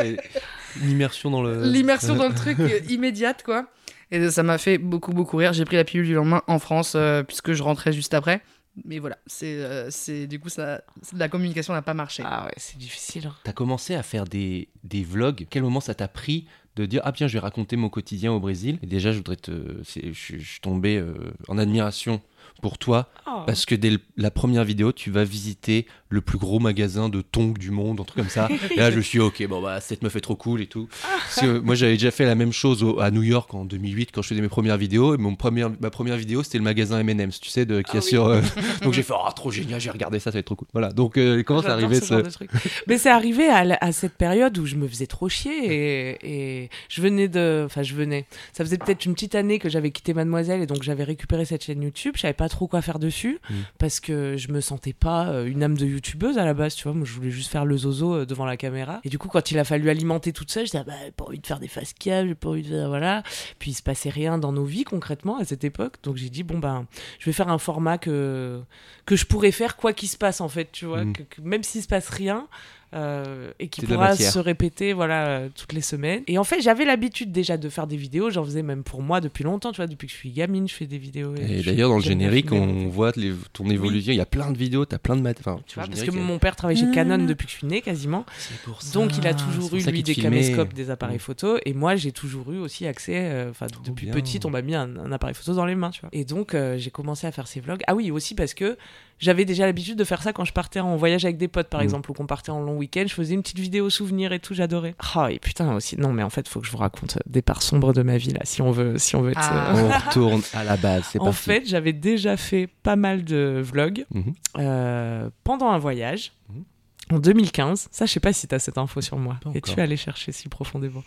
[SPEAKER 2] Et L'immersion dans le.
[SPEAKER 3] l'immersion dans le truc euh, immédiate, quoi. Et ça m'a fait beaucoup, beaucoup rire. J'ai pris la pilule du lendemain en France, euh, puisque je rentrais juste après. Mais voilà, c'est euh, c'est du coup, ça, la communication n'a pas marché.
[SPEAKER 1] Ah ouais, c'est difficile. hein.
[SPEAKER 2] T'as commencé à faire des, des vlogs. Quel moment ça t'a pris de dire ah bien je vais raconter mon quotidien au Brésil et déjà je voudrais te je, je suis tombé euh, en admiration pour toi
[SPEAKER 1] Oh.
[SPEAKER 2] parce que dès le- la première vidéo tu vas visiter le plus gros magasin de tongs du monde un truc comme ça et là je suis ok bon bah cette meuf est trop cool et tout Parce que moi j'avais déjà fait la même chose au- à New York en 2008 quand je faisais mes premières vidéos et mon première ma première vidéo c'était le magasin M&M's tu sais de qui
[SPEAKER 1] Ah
[SPEAKER 2] a
[SPEAKER 1] oui.
[SPEAKER 2] sur euh, donc j'ai fait ah trop génial j'ai regardé ça ça va être trop cool voilà donc euh, comment c'est arrivé
[SPEAKER 1] ce truc. Mais c'est arrivé à, la- à cette période où je me faisais trop chier et, et je venais de. Enfin, je venais. Ça faisait peut-être une petite année que j'avais quitté Mademoiselle et donc j'avais récupéré cette chaîne YouTube. Je savais pas trop quoi faire dessus
[SPEAKER 2] Mm.
[SPEAKER 1] parce que je me sentais pas euh, une âme de youtubeuse à la base, tu vois. Moi, je voulais juste faire le zozo euh, devant la caméra. Et du coup, quand il a fallu alimenter toute ça, ah bah, j'ai pas envie de faire des face cam, j'ai pas envie de faire. Voilà. Puis il se passait rien dans nos vies concrètement à cette époque. Donc j'ai dit bon ben, je vais faire un format que que je pourrais faire quoi qu'il se passe en fait, tu vois,
[SPEAKER 2] Mm.
[SPEAKER 1] que, que même s'il se passe rien. Euh, et qui pourra se répéter voilà euh, toutes les semaines et en fait j'avais l'habitude déjà de faire des vidéos j'en faisais même pour moi depuis longtemps tu vois depuis que je suis gamine je fais des vidéos
[SPEAKER 2] Et d'ailleurs, dans le générique, on voit les- ton évolution. Il y a plein de vidéos, t'as plein de mat. Enfin,
[SPEAKER 1] tu vois parce que mon père travaille chez Canon
[SPEAKER 2] Ah.
[SPEAKER 1] depuis que je suis née quasiment
[SPEAKER 2] c'est pour ça.
[SPEAKER 1] donc il a toujours eu lui des
[SPEAKER 2] filmait.
[SPEAKER 1] caméscopes des appareils
[SPEAKER 2] Mm.
[SPEAKER 1] photo et moi j'ai toujours eu aussi accès euh, enfin depuis
[SPEAKER 2] bien.
[SPEAKER 1] petite on m'a mis un, un appareil photo dans les mains tu vois et donc euh, j'ai commencé à faire ces vlogs ah oui aussi parce que j'avais déjà l'habitude de faire ça quand je partais en voyage avec des potes par
[SPEAKER 2] Mm.
[SPEAKER 1] exemple ou qu'on partait en long week-end je faisais une petite vidéo souvenir et tout j'adorais ah et putain aussi non mais en fait faut que je vous raconte euh, des parts sombres de ma vie là si on veut si on veut être
[SPEAKER 3] Ah.
[SPEAKER 1] euh,
[SPEAKER 2] On retourne à la base, c'est
[SPEAKER 1] en
[SPEAKER 2] parti.
[SPEAKER 1] fait j'avais déjà fait pas mal de vlogs
[SPEAKER 2] Mhm.
[SPEAKER 1] euh, pendant un voyage.
[SPEAKER 2] Mhm.
[SPEAKER 1] En 2015, ça je sais pas si tu as cette info sur moi et tu es allé chercher si profondément?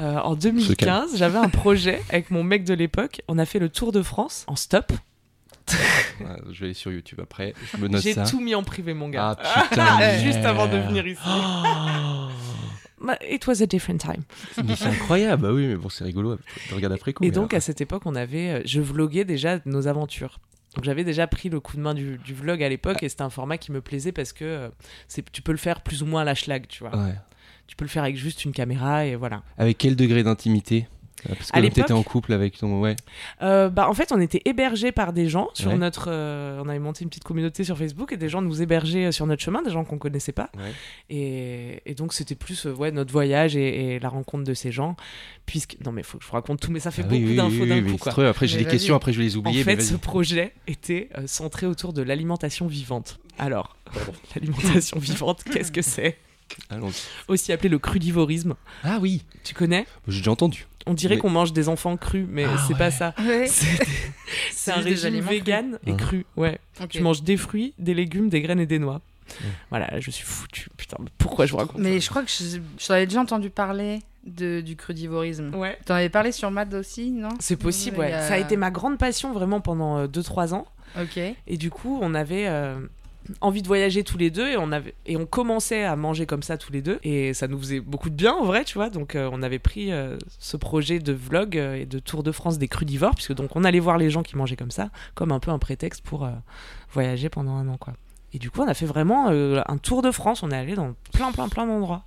[SPEAKER 1] Euh, en 2015, j'avais un projet avec mon mec de l'époque. On a fait le tour de France en stop.
[SPEAKER 2] Je vais aller sur YouTube après. Je me note
[SPEAKER 1] J'ai
[SPEAKER 2] ça.
[SPEAKER 1] tout mis en privé, mon gars.
[SPEAKER 2] Ah putain.
[SPEAKER 1] Juste avant de venir ici. Bah, It was a different time.
[SPEAKER 2] mais c'est incroyable. Bah oui, mais bon, c'est rigolo de regarder après coup.
[SPEAKER 1] Et donc à cette époque, on avait, euh, je vloguais déjà nos aventures. Donc j'avais déjà pris le coup de main du, du vlog à l'époque et c'était un format qui me plaisait parce que euh, c'est, tu peux le faire plus ou moins à la schlag, tu vois.
[SPEAKER 2] Ouais.
[SPEAKER 1] Tu peux le faire avec juste une caméra et voilà.
[SPEAKER 2] Avec quel degré d'intimité? Euh, Parce que
[SPEAKER 1] l'époque
[SPEAKER 2] t'étais en couple avec ton. Ouais.
[SPEAKER 1] Euh, bah, en fait, on était hébergés par des gens sur
[SPEAKER 2] Ouais.
[SPEAKER 1] notre. euh, on avait monté une petite communauté sur Facebook et des gens nous hébergeaient euh, sur notre chemin, des gens qu'on connaissait pas.
[SPEAKER 2] Ouais.
[SPEAKER 1] Et, et donc, c'était plus ouais, notre voyage et, et la rencontre de ces gens. Puisque. Non, mais faut que je vous raconte tout, mais ça fait
[SPEAKER 2] Ah
[SPEAKER 1] beaucoup
[SPEAKER 2] oui,
[SPEAKER 1] d'infos
[SPEAKER 2] oui,
[SPEAKER 1] d'un
[SPEAKER 2] oui,
[SPEAKER 1] coup, quoi.
[SPEAKER 2] trop. Après, j'ai des questions, après, je vais les
[SPEAKER 1] En
[SPEAKER 2] oublier.
[SPEAKER 1] fait,
[SPEAKER 2] mais
[SPEAKER 1] ce projet était euh, centré autour de l'alimentation vivante. Alors, l'alimentation vivante, qu'est-ce que c'est?
[SPEAKER 2] Allons-y.
[SPEAKER 1] Aussi appelé le crudivorisme.
[SPEAKER 2] Ah oui,
[SPEAKER 1] Tu connais?
[SPEAKER 2] J'ai déjà entendu.
[SPEAKER 1] On dirait
[SPEAKER 2] Mais-
[SPEAKER 1] qu'on mange des enfants crus, mais
[SPEAKER 2] Ah
[SPEAKER 1] c'est pas ça.
[SPEAKER 3] Ouais.
[SPEAKER 1] C'est un régime vegan et
[SPEAKER 2] Hein.
[SPEAKER 1] cru, ouais.
[SPEAKER 3] Ok.
[SPEAKER 1] Tu manges des fruits, des légumes, des graines et des noix. Voilà, je suis foutu. Putain, mais pourquoi je vous raconte
[SPEAKER 3] Mais je crois que je, je t'avais déjà entendu parler de, du crudivorisme.
[SPEAKER 1] Ouais.
[SPEAKER 3] T'en avais parlé sur Mad aussi, non?
[SPEAKER 1] C'est possible, ouais. Ça a été ma grande passion vraiment pendant 2-3 ans.
[SPEAKER 3] Ok.
[SPEAKER 1] Et du coup, on avait euh, envie de voyager tous les deux et on, avait, et on commençait à manger comme ça tous les deux. Et ça nous faisait beaucoup de bien en vrai, tu vois. Donc euh, on avait pris euh, ce projet de vlog euh, et de Tour de France des crudivores, puisque donc on allait voir les gens qui mangeaient comme ça, comme un peu un prétexte pour euh, voyager pendant un an, quoi. Et du coup, on a fait vraiment euh, un tour de France. On est allé dans plein, plein, plein d'endroits.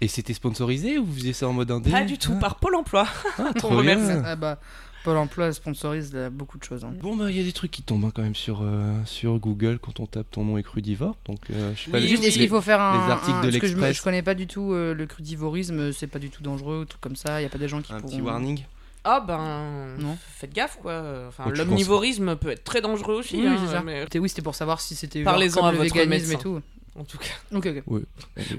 [SPEAKER 2] Et c'était sponsorisé ou vous faisiez ça en mode indé
[SPEAKER 1] Pas du tout,
[SPEAKER 2] Ah,
[SPEAKER 1] par Pôle emploi.
[SPEAKER 2] ah,
[SPEAKER 1] On
[SPEAKER 2] trop
[SPEAKER 1] remercie.
[SPEAKER 2] bien.
[SPEAKER 3] Ah bah, Pôle emploi sponsorise euh, beaucoup de choses. hein.
[SPEAKER 2] Bon bah il y a des trucs qui tombent hein, quand même sur, euh, sur Google quand on tape ton nom et crudivore donc euh, je sais pas
[SPEAKER 1] Oui,
[SPEAKER 2] les-
[SPEAKER 3] Juste, est-ce qu'il faut faire un.
[SPEAKER 2] les articles
[SPEAKER 3] un-
[SPEAKER 2] de
[SPEAKER 3] parce que je, me-
[SPEAKER 2] l'Express.
[SPEAKER 3] je connais pas du tout euh, le crudivorisme, c'est pas du tout dangereux, ou truc comme ça. Il y a pas des gens qui
[SPEAKER 2] un
[SPEAKER 3] pourront.
[SPEAKER 2] petit warning
[SPEAKER 1] Ah ben,
[SPEAKER 3] Non.
[SPEAKER 1] faites gaffe quoi. Enfin, l'omnivorisme peut être très dangereux aussi.
[SPEAKER 3] Oui,
[SPEAKER 1] hein,
[SPEAKER 3] c'est ça.
[SPEAKER 1] mais-
[SPEAKER 3] C'était- oui, c'était pour savoir si c'était
[SPEAKER 1] Parlez-en à
[SPEAKER 3] le
[SPEAKER 1] votre
[SPEAKER 3] et
[SPEAKER 1] médecin.
[SPEAKER 3] tout.
[SPEAKER 1] En tout cas.
[SPEAKER 3] Ok, ok.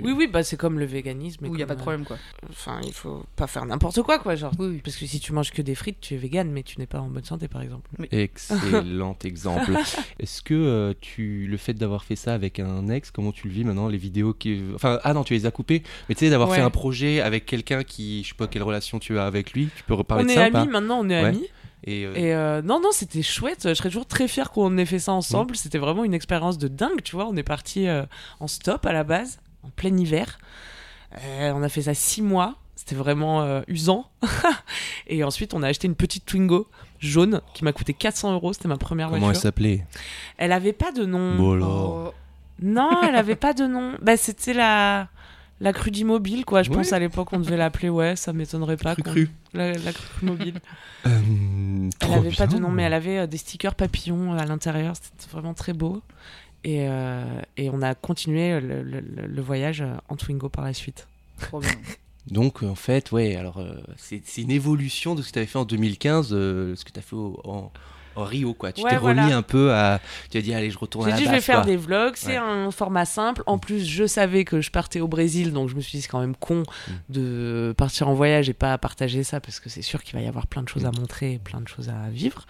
[SPEAKER 1] Oui, oui, bah c'est comme le véganisme.
[SPEAKER 3] Où il n'y a pas de problème, quoi.
[SPEAKER 1] euh, Enfin, il faut pas faire n'importe quoi, quoi, genre.
[SPEAKER 3] Oui, oui.
[SPEAKER 1] Parce que si tu manges que des frites, tu es vegan, mais tu n'es pas en bonne santé, par exemple.
[SPEAKER 2] Excellent exemple. Est-ce que euh, tu, le fait d'avoir fait ça avec un ex, comment tu le vis maintenant Les vidéos qui. Enfin, ah non, tu les as coupées. Mais tu sais, d'avoir fait un projet avec quelqu'un qui. Je sais pas quelle relation tu as avec lui. Tu peux reparler
[SPEAKER 1] on
[SPEAKER 2] de
[SPEAKER 1] est
[SPEAKER 2] ça ou pas?
[SPEAKER 1] amis, maintenant on est
[SPEAKER 2] Ouais.
[SPEAKER 1] amis.
[SPEAKER 2] Et, euh,
[SPEAKER 1] Et euh, non, non, c'était chouette. Je serais toujours très fière qu'on ait fait ça ensemble. C'était vraiment une expérience de dingue, tu vois. On est parti euh, en stop à la base, en plein hiver. On a fait ça six mois. C'était vraiment usant. et ensuite, on a acheté une petite Twingo jaune qui m'a coûté 400 euros. C'était ma première
[SPEAKER 2] comment elle
[SPEAKER 1] voiture.
[SPEAKER 2] s'appelait?
[SPEAKER 1] Elle avait pas de nom.
[SPEAKER 3] Oh,
[SPEAKER 1] Non, elle avait pas de nom. Bah, c'était la. La crudie mobile, quoi. Je
[SPEAKER 2] Ouais.
[SPEAKER 1] pense à l'époque, on devait l'appeler, ouais, ça m'étonnerait pas.
[SPEAKER 2] Cru
[SPEAKER 1] qu'on-
[SPEAKER 2] cru.
[SPEAKER 1] La, la crudie mobile.
[SPEAKER 2] Euh,
[SPEAKER 1] Elle
[SPEAKER 2] trop
[SPEAKER 1] avait pas de
[SPEAKER 2] bien.
[SPEAKER 1] nom, mais elle avait euh, des stickers papillons euh, à l'intérieur. C'était vraiment très beau. Et, euh, et on a continué le, le- le- le voyage en Twingo par la suite.
[SPEAKER 3] trop bien.
[SPEAKER 2] Donc en fait, ouais, alors euh, c'est c'est une évolution de ce que tu avais fait en 2015, euh, ce que tu as fait au- en Rio, quoi. Tu
[SPEAKER 1] Ouais,
[SPEAKER 2] t'es remis un peu à. Tu as dit, allez, je retourne à
[SPEAKER 1] J'ai
[SPEAKER 2] la
[SPEAKER 1] dit, je vais faire
[SPEAKER 2] quoi.
[SPEAKER 1] des vlogs. C'est
[SPEAKER 2] Ouais.
[SPEAKER 1] un format simple. En plus, je savais que je partais au Brésil, donc je me suis dit, c'est quand même con
[SPEAKER 2] Mm.
[SPEAKER 1] de partir en voyage et pas partager ça, parce que c'est sûr qu'il va y avoir plein de choses
[SPEAKER 2] Mm.
[SPEAKER 1] à montrer et plein de choses à vivre.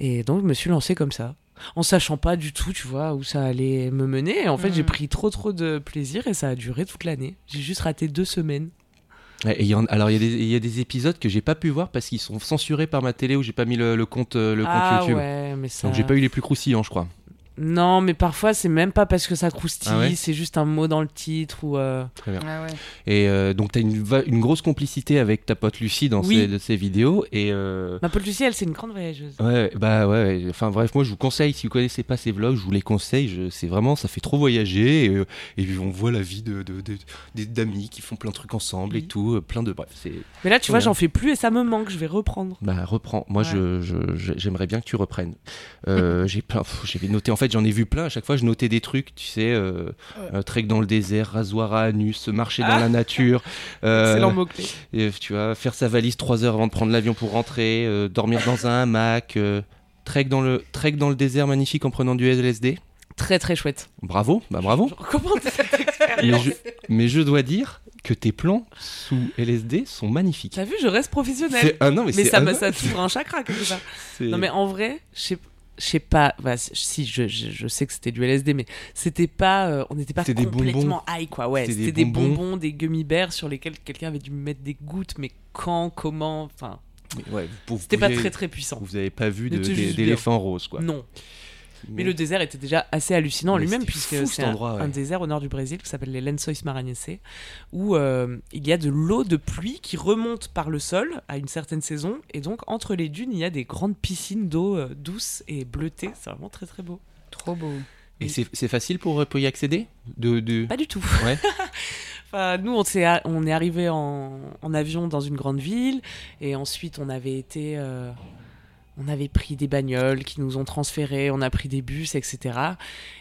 [SPEAKER 1] Et donc, je me suis lancé comme ça. En sachant pas du tout, tu vois, où ça allait me mener. Et en fait,
[SPEAKER 3] Mm.
[SPEAKER 1] j'ai pris trop, trop de plaisir et ça a duré toute l'année. J'ai juste raté deux semaines.
[SPEAKER 2] Et il y en- alors il y, a des- il y a des épisodes que j'ai pas pu voir parce qu'ils sont censurés par ma télé où j'ai pas mis le, le compte, euh, le compte
[SPEAKER 1] ah
[SPEAKER 2] YouTube.
[SPEAKER 1] ouais, mais ça...
[SPEAKER 2] Donc j'ai pas eu les plus croustillants, je crois.
[SPEAKER 1] Non, mais parfois, c'est même pas parce que ça croustille,
[SPEAKER 2] Ah ouais
[SPEAKER 1] c'est juste un mot dans le titre ou... euh,
[SPEAKER 2] Très bien.
[SPEAKER 3] Ah ouais.
[SPEAKER 2] Et euh, donc tu as une, une grosse complicité avec ta pote Lucie dans
[SPEAKER 1] Oui.
[SPEAKER 2] ces, de ces vidéos. Et euh,
[SPEAKER 1] Ma pote Lucie, elle, c'est une grande voyageuse.
[SPEAKER 2] ouais, bah ouais. Enfin bref, moi je vous conseille, si vous connaissez pas ces vlogs, je vous les conseille. Je- C'est vraiment, ça fait trop voyager. Et, on voit la vie de, de- de- des- d'amis qui font plein de trucs ensemble et tout. Plein de. Bref.
[SPEAKER 1] Mais là, tu vois, j'en fais plus et ça me manque, je vais reprendre.
[SPEAKER 2] Bah reprends. Moi
[SPEAKER 1] Ouais.
[SPEAKER 2] je, j'aimerais bien que tu reprennes. Euh, j'ai plein, j'avais noté. En fait, j'en ai vu plein. À chaque fois, je notais des trucs. Tu sais, euh, euh, trek dans le désert, rasoir à anus, marcher dans
[SPEAKER 1] Ah.
[SPEAKER 2] la nature. euh,
[SPEAKER 1] Excellent mot-clé.
[SPEAKER 2] et, tu vois, faire sa valise trois heures avant de prendre l'avion pour rentrer, euh, dormir dans un hamac. euh, trek dans le trek dans le désert magnifique en prenant du LSD.
[SPEAKER 1] Très, très chouette.
[SPEAKER 2] Bravo, bah bravo.
[SPEAKER 1] Je recommande cette
[SPEAKER 2] Mais je, mais je dois dire que tes plans sous LSD sont magnifiques.
[SPEAKER 1] T'as vu, je reste professionnelle.
[SPEAKER 2] C'est ah non mais,
[SPEAKER 1] ça,
[SPEAKER 2] un-
[SPEAKER 1] me- ça t'ouvre un chakra,
[SPEAKER 2] c'est-
[SPEAKER 1] Non, mais en vrai, je sais je sais pas, bah, si je, je, je sais que c'était du LSD, mais c'était pas, euh, on n'était pas complètement high quoi. Ouais,
[SPEAKER 2] C'était des
[SPEAKER 1] des
[SPEAKER 2] bonbons.
[SPEAKER 1] des gummy bears sur lesquels quelqu'un avait dû mettre des gouttes, mais quand, comment, enfin,
[SPEAKER 2] ouais,
[SPEAKER 1] c'était pas très très puissant.
[SPEAKER 2] Vous avez pas vu d'éléphant rose quoi.
[SPEAKER 1] Non. Mais le désert était déjà assez hallucinant en lui-même, puisque c'est un,
[SPEAKER 2] endroit, ouais.
[SPEAKER 1] un désert au nord du Brésil qui s'appelle les Lençóis Maranhenses, où euh, il y a de l'eau de pluie qui remonte par le sol à une certaine saison, et donc entre les dunes, il y a des grandes piscines d'eau euh, douce et bleutée. C'est vraiment très très beau.
[SPEAKER 3] Trop beau.
[SPEAKER 2] Et c'est c'est facile pour, pour y accéder de, de...
[SPEAKER 1] Pas du tout.
[SPEAKER 2] Ouais.
[SPEAKER 1] Enfin, nous, on, s'est a- on est arrivé en, en avion dans une grande ville, et ensuite on avait été. euh, on avait pris des bagnoles qui nous ont transférés, on a pris des bus, etc.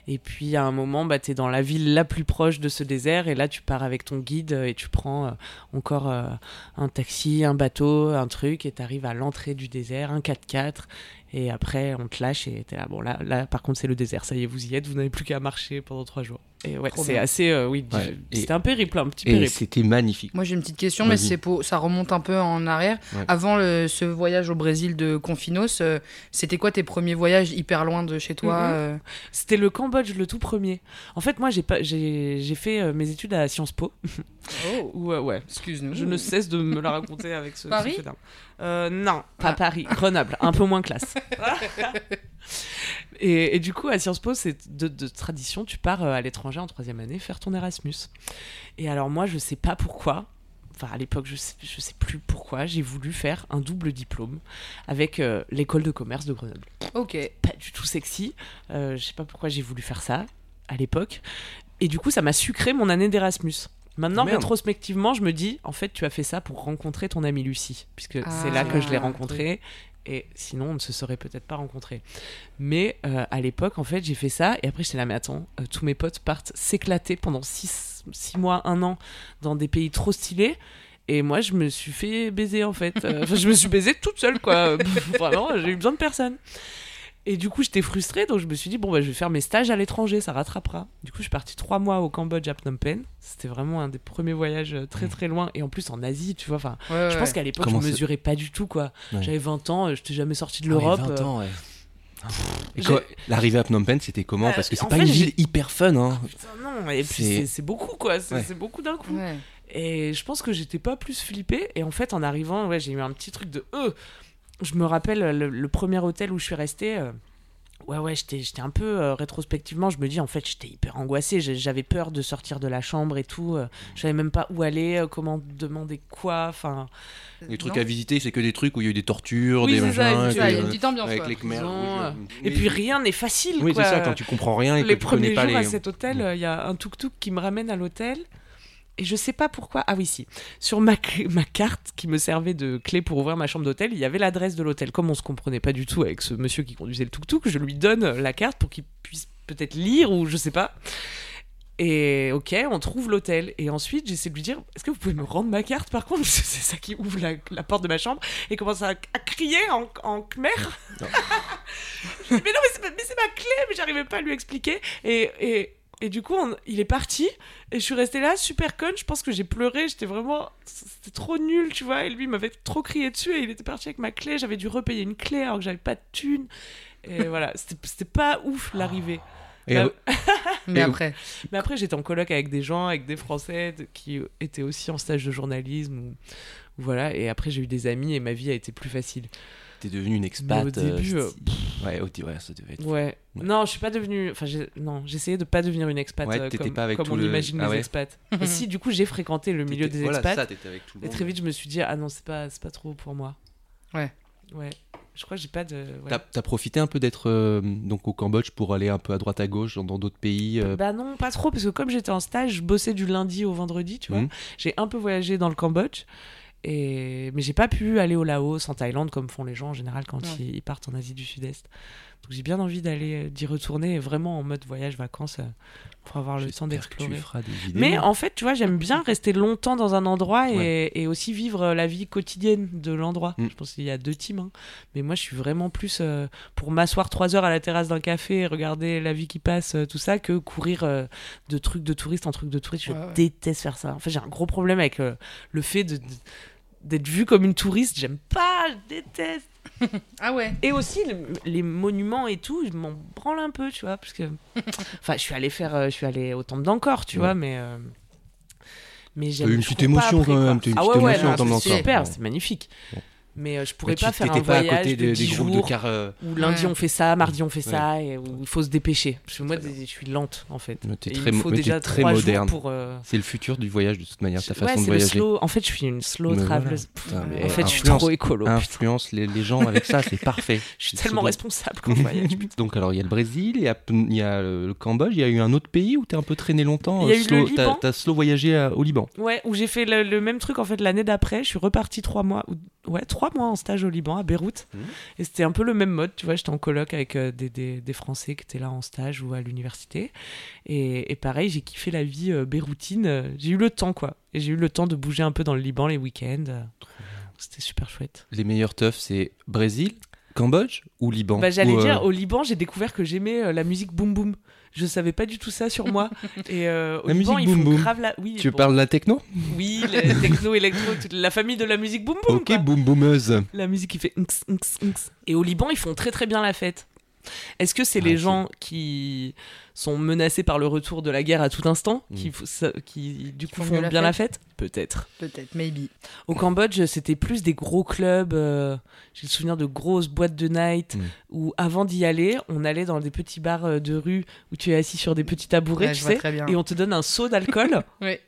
[SPEAKER 1] Et puis à un moment, bah, tu es dans la ville la plus proche de ce désert, et là tu pars avec ton guide euh, et tu prends euh, encore euh, un taxi, un bateau, un truc, et tu arrives à l'entrée du désert, un 4x4, et après on te lâche, et là, bon là, là par contre c'est le désert, ça y est, vous y êtes, vous n'avez plus qu'à marcher pendant trois jours. Et ouais,
[SPEAKER 3] Trop
[SPEAKER 1] c'est assez, euh, oui,
[SPEAKER 2] Ouais.
[SPEAKER 1] C'était un périple, un petit
[SPEAKER 2] Et
[SPEAKER 1] périple.
[SPEAKER 2] c'était magnifique.
[SPEAKER 3] Moi j'ai une petite question, mais c'est pour ça remonte un peu en arrière.
[SPEAKER 2] Ouais.
[SPEAKER 3] Avant le- ce voyage au Brésil de Confinos, euh, c'était quoi tes premiers voyages hyper loin de chez toi
[SPEAKER 1] Mhm.
[SPEAKER 3] euh?
[SPEAKER 1] C'était le Cambodge le tout premier. En fait, moi, j'ai pas, j'ai, j'ai fait euh, mes études à Sciences Po.
[SPEAKER 3] Oh,
[SPEAKER 1] Où, ouais,
[SPEAKER 3] excuse-nous.
[SPEAKER 1] je ne cesse de me la raconter avec ce.
[SPEAKER 3] Paris?
[SPEAKER 1] ce. Euh, Non, pas
[SPEAKER 3] Ah.
[SPEAKER 1] Paris, Grenoble, un peu moins classe. et, et du coup, à Sciences Po, c'est de, de tradition, tu pars euh, à l'étranger en troisième année faire ton Erasmus. Et alors moi, je sais pas pourquoi. Enfin, à l'époque, je sais, je sais plus pourquoi, j'ai voulu faire un double diplôme avec euh, l'école de commerce de Grenoble
[SPEAKER 3] Ok.
[SPEAKER 1] pas du tout sexy. Euh, je sais pas pourquoi j'ai voulu faire ça à l'époque. Et du coup, ça m'a sucré mon année d'Erasmus. Maintenant,
[SPEAKER 2] Merde.
[SPEAKER 1] rétrospectivement, je me dis, en fait, tu as fait ça pour rencontrer ton amie Lucie, puisque c'est là que je l'ai
[SPEAKER 3] Ah,
[SPEAKER 1] rencontrée. Et sinon, on ne se serait peut-être pas rencontrés. Mais euh, à l'époque, en fait, j'ai fait ça. Et après, j'étais là, mais attends, euh, tous mes potes partent s'éclater pendant 6 mois, un an dans des pays trop stylés. Et moi, je me suis fait baiser, en fait. Euh, Enfin, je me suis baisée toute seule, quoi. Vraiment, j'ai eu besoin de personne. Et du coup, j'étais frustrée, donc je me suis dit, bon, bah, je vais faire mes stages à l'étranger, ça rattrapera. Du coup, je suis partie trois mois au Cambodge, à Phnom Penh. C'était vraiment un des premiers voyages euh, très très loin. Et en plus, en Asie, tu vois, enfin,
[SPEAKER 3] Ouais,
[SPEAKER 1] je
[SPEAKER 3] ouais.
[SPEAKER 1] pense qu'à l'époque, je
[SPEAKER 2] c'est-
[SPEAKER 1] mesurais pas du tout, quoi.
[SPEAKER 2] Ouais.
[SPEAKER 1] J'avais 20 ans, euh, je n'étais jamais sorti de
[SPEAKER 2] Ah ouais,
[SPEAKER 1] l'Europe.
[SPEAKER 2] 20
[SPEAKER 1] euh,
[SPEAKER 2] ans, ouais. Et
[SPEAKER 1] j'ai-
[SPEAKER 2] quoi, l'arrivée à Phnom Penh, c'était comment? Parce que c'est
[SPEAKER 1] en
[SPEAKER 2] pas
[SPEAKER 1] fait,
[SPEAKER 2] une
[SPEAKER 1] j'ai-
[SPEAKER 2] ville hyper fun, hein.
[SPEAKER 1] Putain, non, et puis
[SPEAKER 2] C'est-
[SPEAKER 1] beaucoup, quoi. C'est beaucoup d'un coup.
[SPEAKER 3] Ouais.
[SPEAKER 1] Et je pense que j'étais pas plus flippée. Et en fait, en arrivant, ouais, j'ai eu un petit truc de euh. Je me rappelle le, le premier hôtel où je suis restée. euh, Ouais, ouais, j'étais j'étais un peu euh, rétrospectivement. Je me dis, en fait, j'étais hyper angoissée. J'avais peur de sortir de la chambre et tout. euh, Je savais même pas où aller, euh, comment demander quoi. Enfin,
[SPEAKER 2] Les trucs
[SPEAKER 3] Non.
[SPEAKER 2] à visiter, c'est que des trucs où il y a eu des tortures,
[SPEAKER 1] Oui,
[SPEAKER 2] des machins.
[SPEAKER 3] Ça, il y a une petite ambiance.
[SPEAKER 2] avec
[SPEAKER 3] quoi.
[SPEAKER 2] les
[SPEAKER 1] euh,
[SPEAKER 2] mais-
[SPEAKER 1] Et puis rien n'est facile.
[SPEAKER 2] Oui, c'est ça, quand tu comprends rien et que
[SPEAKER 1] les
[SPEAKER 2] tu connais
[SPEAKER 1] premiers
[SPEAKER 2] pas
[SPEAKER 1] jours
[SPEAKER 2] les.
[SPEAKER 1] à cet hôtel, euh, il y a un tuk-tuk qui me ramène à l'hôtel. Et je sais pas pourquoi. Ah oui, si. Sur ma, carte qui me servait de clé pour ouvrir ma chambre d'hôtel, il y avait l'adresse de l'hôtel. Comme on se comprenait pas du tout avec ce monsieur qui conduisait le tuk-tuk, je lui donne la carte pour qu'il puisse peut-être lire ou je sais pas. Et ok, on trouve l'hôtel. Et ensuite, j'essaie de lui dire Est-ce que vous pouvez me rendre ma carte par contre? C'est ça qui ouvre la, la porte de ma chambre. Et commence à, à crier en, en khmer.
[SPEAKER 2] Non.
[SPEAKER 1] Je dis, mais non, mais c'est pas- mais c'est ma clé Mais j'arrivais pas à lui expliquer. Et, et, et du coup, on- il est parti. Et je suis restée là, super conne. Je pense que j'ai pleuré. J'étais vraiment. C'était trop nul, tu vois. Et lui, il m'avait trop crié dessus. Et il était parti avec ma clé. J'avais dû repayer une clé alors que j'avais pas de thune. Et voilà, c'était c'était pas ouf l'arrivée.
[SPEAKER 2] Et,
[SPEAKER 1] Bah,
[SPEAKER 3] Mais après,
[SPEAKER 1] mais après, j'étais en coloc avec des gens, avec des Français de- qui étaient aussi en stage de journalisme. Ou, ou voilà. Et après, j'ai eu des amis et ma vie a été plus facile.
[SPEAKER 2] T'es devenue une expat.
[SPEAKER 1] Mais au début,
[SPEAKER 2] euh,
[SPEAKER 1] euh,
[SPEAKER 2] c'est- ouais, au ouais, ça devait être.
[SPEAKER 1] Ouais.
[SPEAKER 2] Ouais.
[SPEAKER 1] Non, je suis pas devenue. Enfin, j'ai- non, j'essayais de pas devenir une expat
[SPEAKER 2] Ouais,
[SPEAKER 1] euh,
[SPEAKER 2] t'étais
[SPEAKER 1] comme,
[SPEAKER 2] pas avec
[SPEAKER 1] comme
[SPEAKER 2] tout
[SPEAKER 1] on
[SPEAKER 2] le-
[SPEAKER 1] imagine
[SPEAKER 2] Ah
[SPEAKER 1] les expats. Et si, du coup, j'ai fréquenté le milieu des
[SPEAKER 2] voilà,
[SPEAKER 1] expats.
[SPEAKER 2] ça, t'étais avec tout le
[SPEAKER 1] et
[SPEAKER 2] monde.
[SPEAKER 1] très vite, je me suis dit, ah non, c'est pas, c'est pas trop pour moi.
[SPEAKER 3] Ouais.
[SPEAKER 1] Ouais. Je crois que j'ai pas de. ouais.
[SPEAKER 2] T'as profité un peu d'être euh, donc au Cambodge pour aller un peu à droite à gauche dans d'autres pays. euh,
[SPEAKER 1] Bah non, pas trop, parce que comme j'étais en stage, je bossais du lundi au vendredi, tu vois.
[SPEAKER 2] Mhm.
[SPEAKER 1] J'ai un peu voyagé dans le Cambodge, et... mais j'ai pas pu aller au Laos, en Thaïlande, comme font les gens en général quand
[SPEAKER 3] Ouais.
[SPEAKER 1] ils... ils partent en Asie du Sud-Est. Donc j'ai bien envie d'aller euh, d'y retourner, vraiment en mode voyage, vacances, euh, pour avoir le temps d'explorer. Mais en fait, tu vois, j'aime bien rester longtemps dans un endroit et, et aussi vivre euh, la vie quotidienne de l'endroit.
[SPEAKER 2] Mm.
[SPEAKER 1] Je pense qu'il y a deux teams. hein. Mais moi, je suis vraiment plus euh, pour m'asseoir trois heures à la terrasse d'un café et regarder la vie qui passe, euh, tout ça, que courir euh, de trucs de touriste en trucs de touriste. Je
[SPEAKER 3] Ouais, ouais.
[SPEAKER 1] déteste faire ça. En fait, j'ai un gros problème avec euh, le fait de- de- d'être vu comme une touriste. J'aime pas, je déteste.
[SPEAKER 3] ah ouais.
[SPEAKER 1] Et aussi le- les monuments et tout, je m'en branle un peu, tu vois, parce que enfin, je suis allé faire euh, je suis allé au temple d'Angkor, tu
[SPEAKER 2] Ouais.
[SPEAKER 1] vois, mais euh, mais
[SPEAKER 2] eu une petite émotion
[SPEAKER 1] après,
[SPEAKER 2] quand même. T'as eu une
[SPEAKER 1] Ah
[SPEAKER 2] petite
[SPEAKER 1] ouais, ouais,
[SPEAKER 2] émotion
[SPEAKER 1] non,
[SPEAKER 2] en
[SPEAKER 1] c'est super, c'est magnifique. Mais euh, je
[SPEAKER 2] Mais
[SPEAKER 1] pourrais
[SPEAKER 2] tu
[SPEAKER 1] pas faire un
[SPEAKER 2] pas à
[SPEAKER 1] voyage
[SPEAKER 2] côté
[SPEAKER 1] de
[SPEAKER 2] de-
[SPEAKER 1] 10
[SPEAKER 2] des groupes de
[SPEAKER 1] jours
[SPEAKER 2] car. euh,
[SPEAKER 1] où lundi
[SPEAKER 3] Ouais.
[SPEAKER 1] on fait ça, mardi on fait ça, et où il faut se dépêcher. Parce que moi,
[SPEAKER 2] Très
[SPEAKER 1] je suis lente en fait.
[SPEAKER 2] mais très,
[SPEAKER 1] il faut
[SPEAKER 2] mais
[SPEAKER 1] déjà
[SPEAKER 2] très
[SPEAKER 1] trois
[SPEAKER 2] moderne.
[SPEAKER 1] jours pour. euh,
[SPEAKER 2] C'est le futur du voyage de toute manière, ta
[SPEAKER 1] ouais,
[SPEAKER 2] façon de voyager.
[SPEAKER 1] slow. En fait, je suis une slow
[SPEAKER 2] Mais voilà.
[SPEAKER 1] En fait, je suis trop écolo.
[SPEAKER 2] Influence les, les gens avec ça, c'est parfait.
[SPEAKER 1] Je suis tellement responsable quand je voyage.
[SPEAKER 2] Donc alors il y a le Brésil, il y a, il y a le Cambodge, il y a eu un autre pays où t'es un peu traîné longtemps. T'as slow voyagé à- au Liban.
[SPEAKER 1] Ouais, où j'ai fait le, même truc en fait l'année d'après. Je suis reparti trois mois, ouais, trois mois en stage au Liban, à Beyrouth.
[SPEAKER 2] Mhm.
[SPEAKER 1] Et c'était un peu le même mode, tu vois. J'étais en coloc avec euh, des, des, des Français qui étaient là en stage ou à l'université. Et, et pareil, j'ai kiffé la vie euh, beyroutine. J'ai eu le temps, quoi. Et j'ai eu le temps de bouger un peu dans le Liban les week-ends. C'était super chouette.
[SPEAKER 2] Les meilleurs teufs, c'est Brésil, Cambodge ou Liban
[SPEAKER 1] Bah, J'allais
[SPEAKER 2] euh,
[SPEAKER 1] dire, au Liban, j'ai découvert que j'aimais euh, la musique boom boom. Je savais pas du tout ça sur moi. Et euh, au
[SPEAKER 2] La
[SPEAKER 1] Liban,
[SPEAKER 2] musique
[SPEAKER 1] ils
[SPEAKER 2] boom
[SPEAKER 1] font
[SPEAKER 2] boom.
[SPEAKER 1] grave la. Oui,
[SPEAKER 2] Tu
[SPEAKER 1] bon,
[SPEAKER 2] parles de la techno
[SPEAKER 1] Oui, le techno, électro, toute la famille de la musique boom boom.
[SPEAKER 2] Ok,
[SPEAKER 1] quoi.
[SPEAKER 2] boum boomeuse.
[SPEAKER 1] La musique qui fait nx, nx, nx. Et au Liban, ils font très très bien la fête. Est-ce que c'est
[SPEAKER 2] Ah,
[SPEAKER 1] les gens qui sont menacés par le retour de la guerre à tout instant qui,
[SPEAKER 2] Mm.
[SPEAKER 1] qui du coup
[SPEAKER 3] font
[SPEAKER 1] font
[SPEAKER 3] mieux la
[SPEAKER 1] bien la fête Peut-être.
[SPEAKER 3] Peut-être, maybe.
[SPEAKER 1] Au Cambodge, c'était plus des gros clubs. euh, J'ai le souvenir de grosses boîtes de night
[SPEAKER 2] Mm.
[SPEAKER 1] où avant d'y aller, on allait dans des petits bars euh, de rue où tu es assis sur des petits tabourets,
[SPEAKER 3] Ouais,
[SPEAKER 1] tu sais, et on te donne un seau d'alcool.
[SPEAKER 3] Ouais.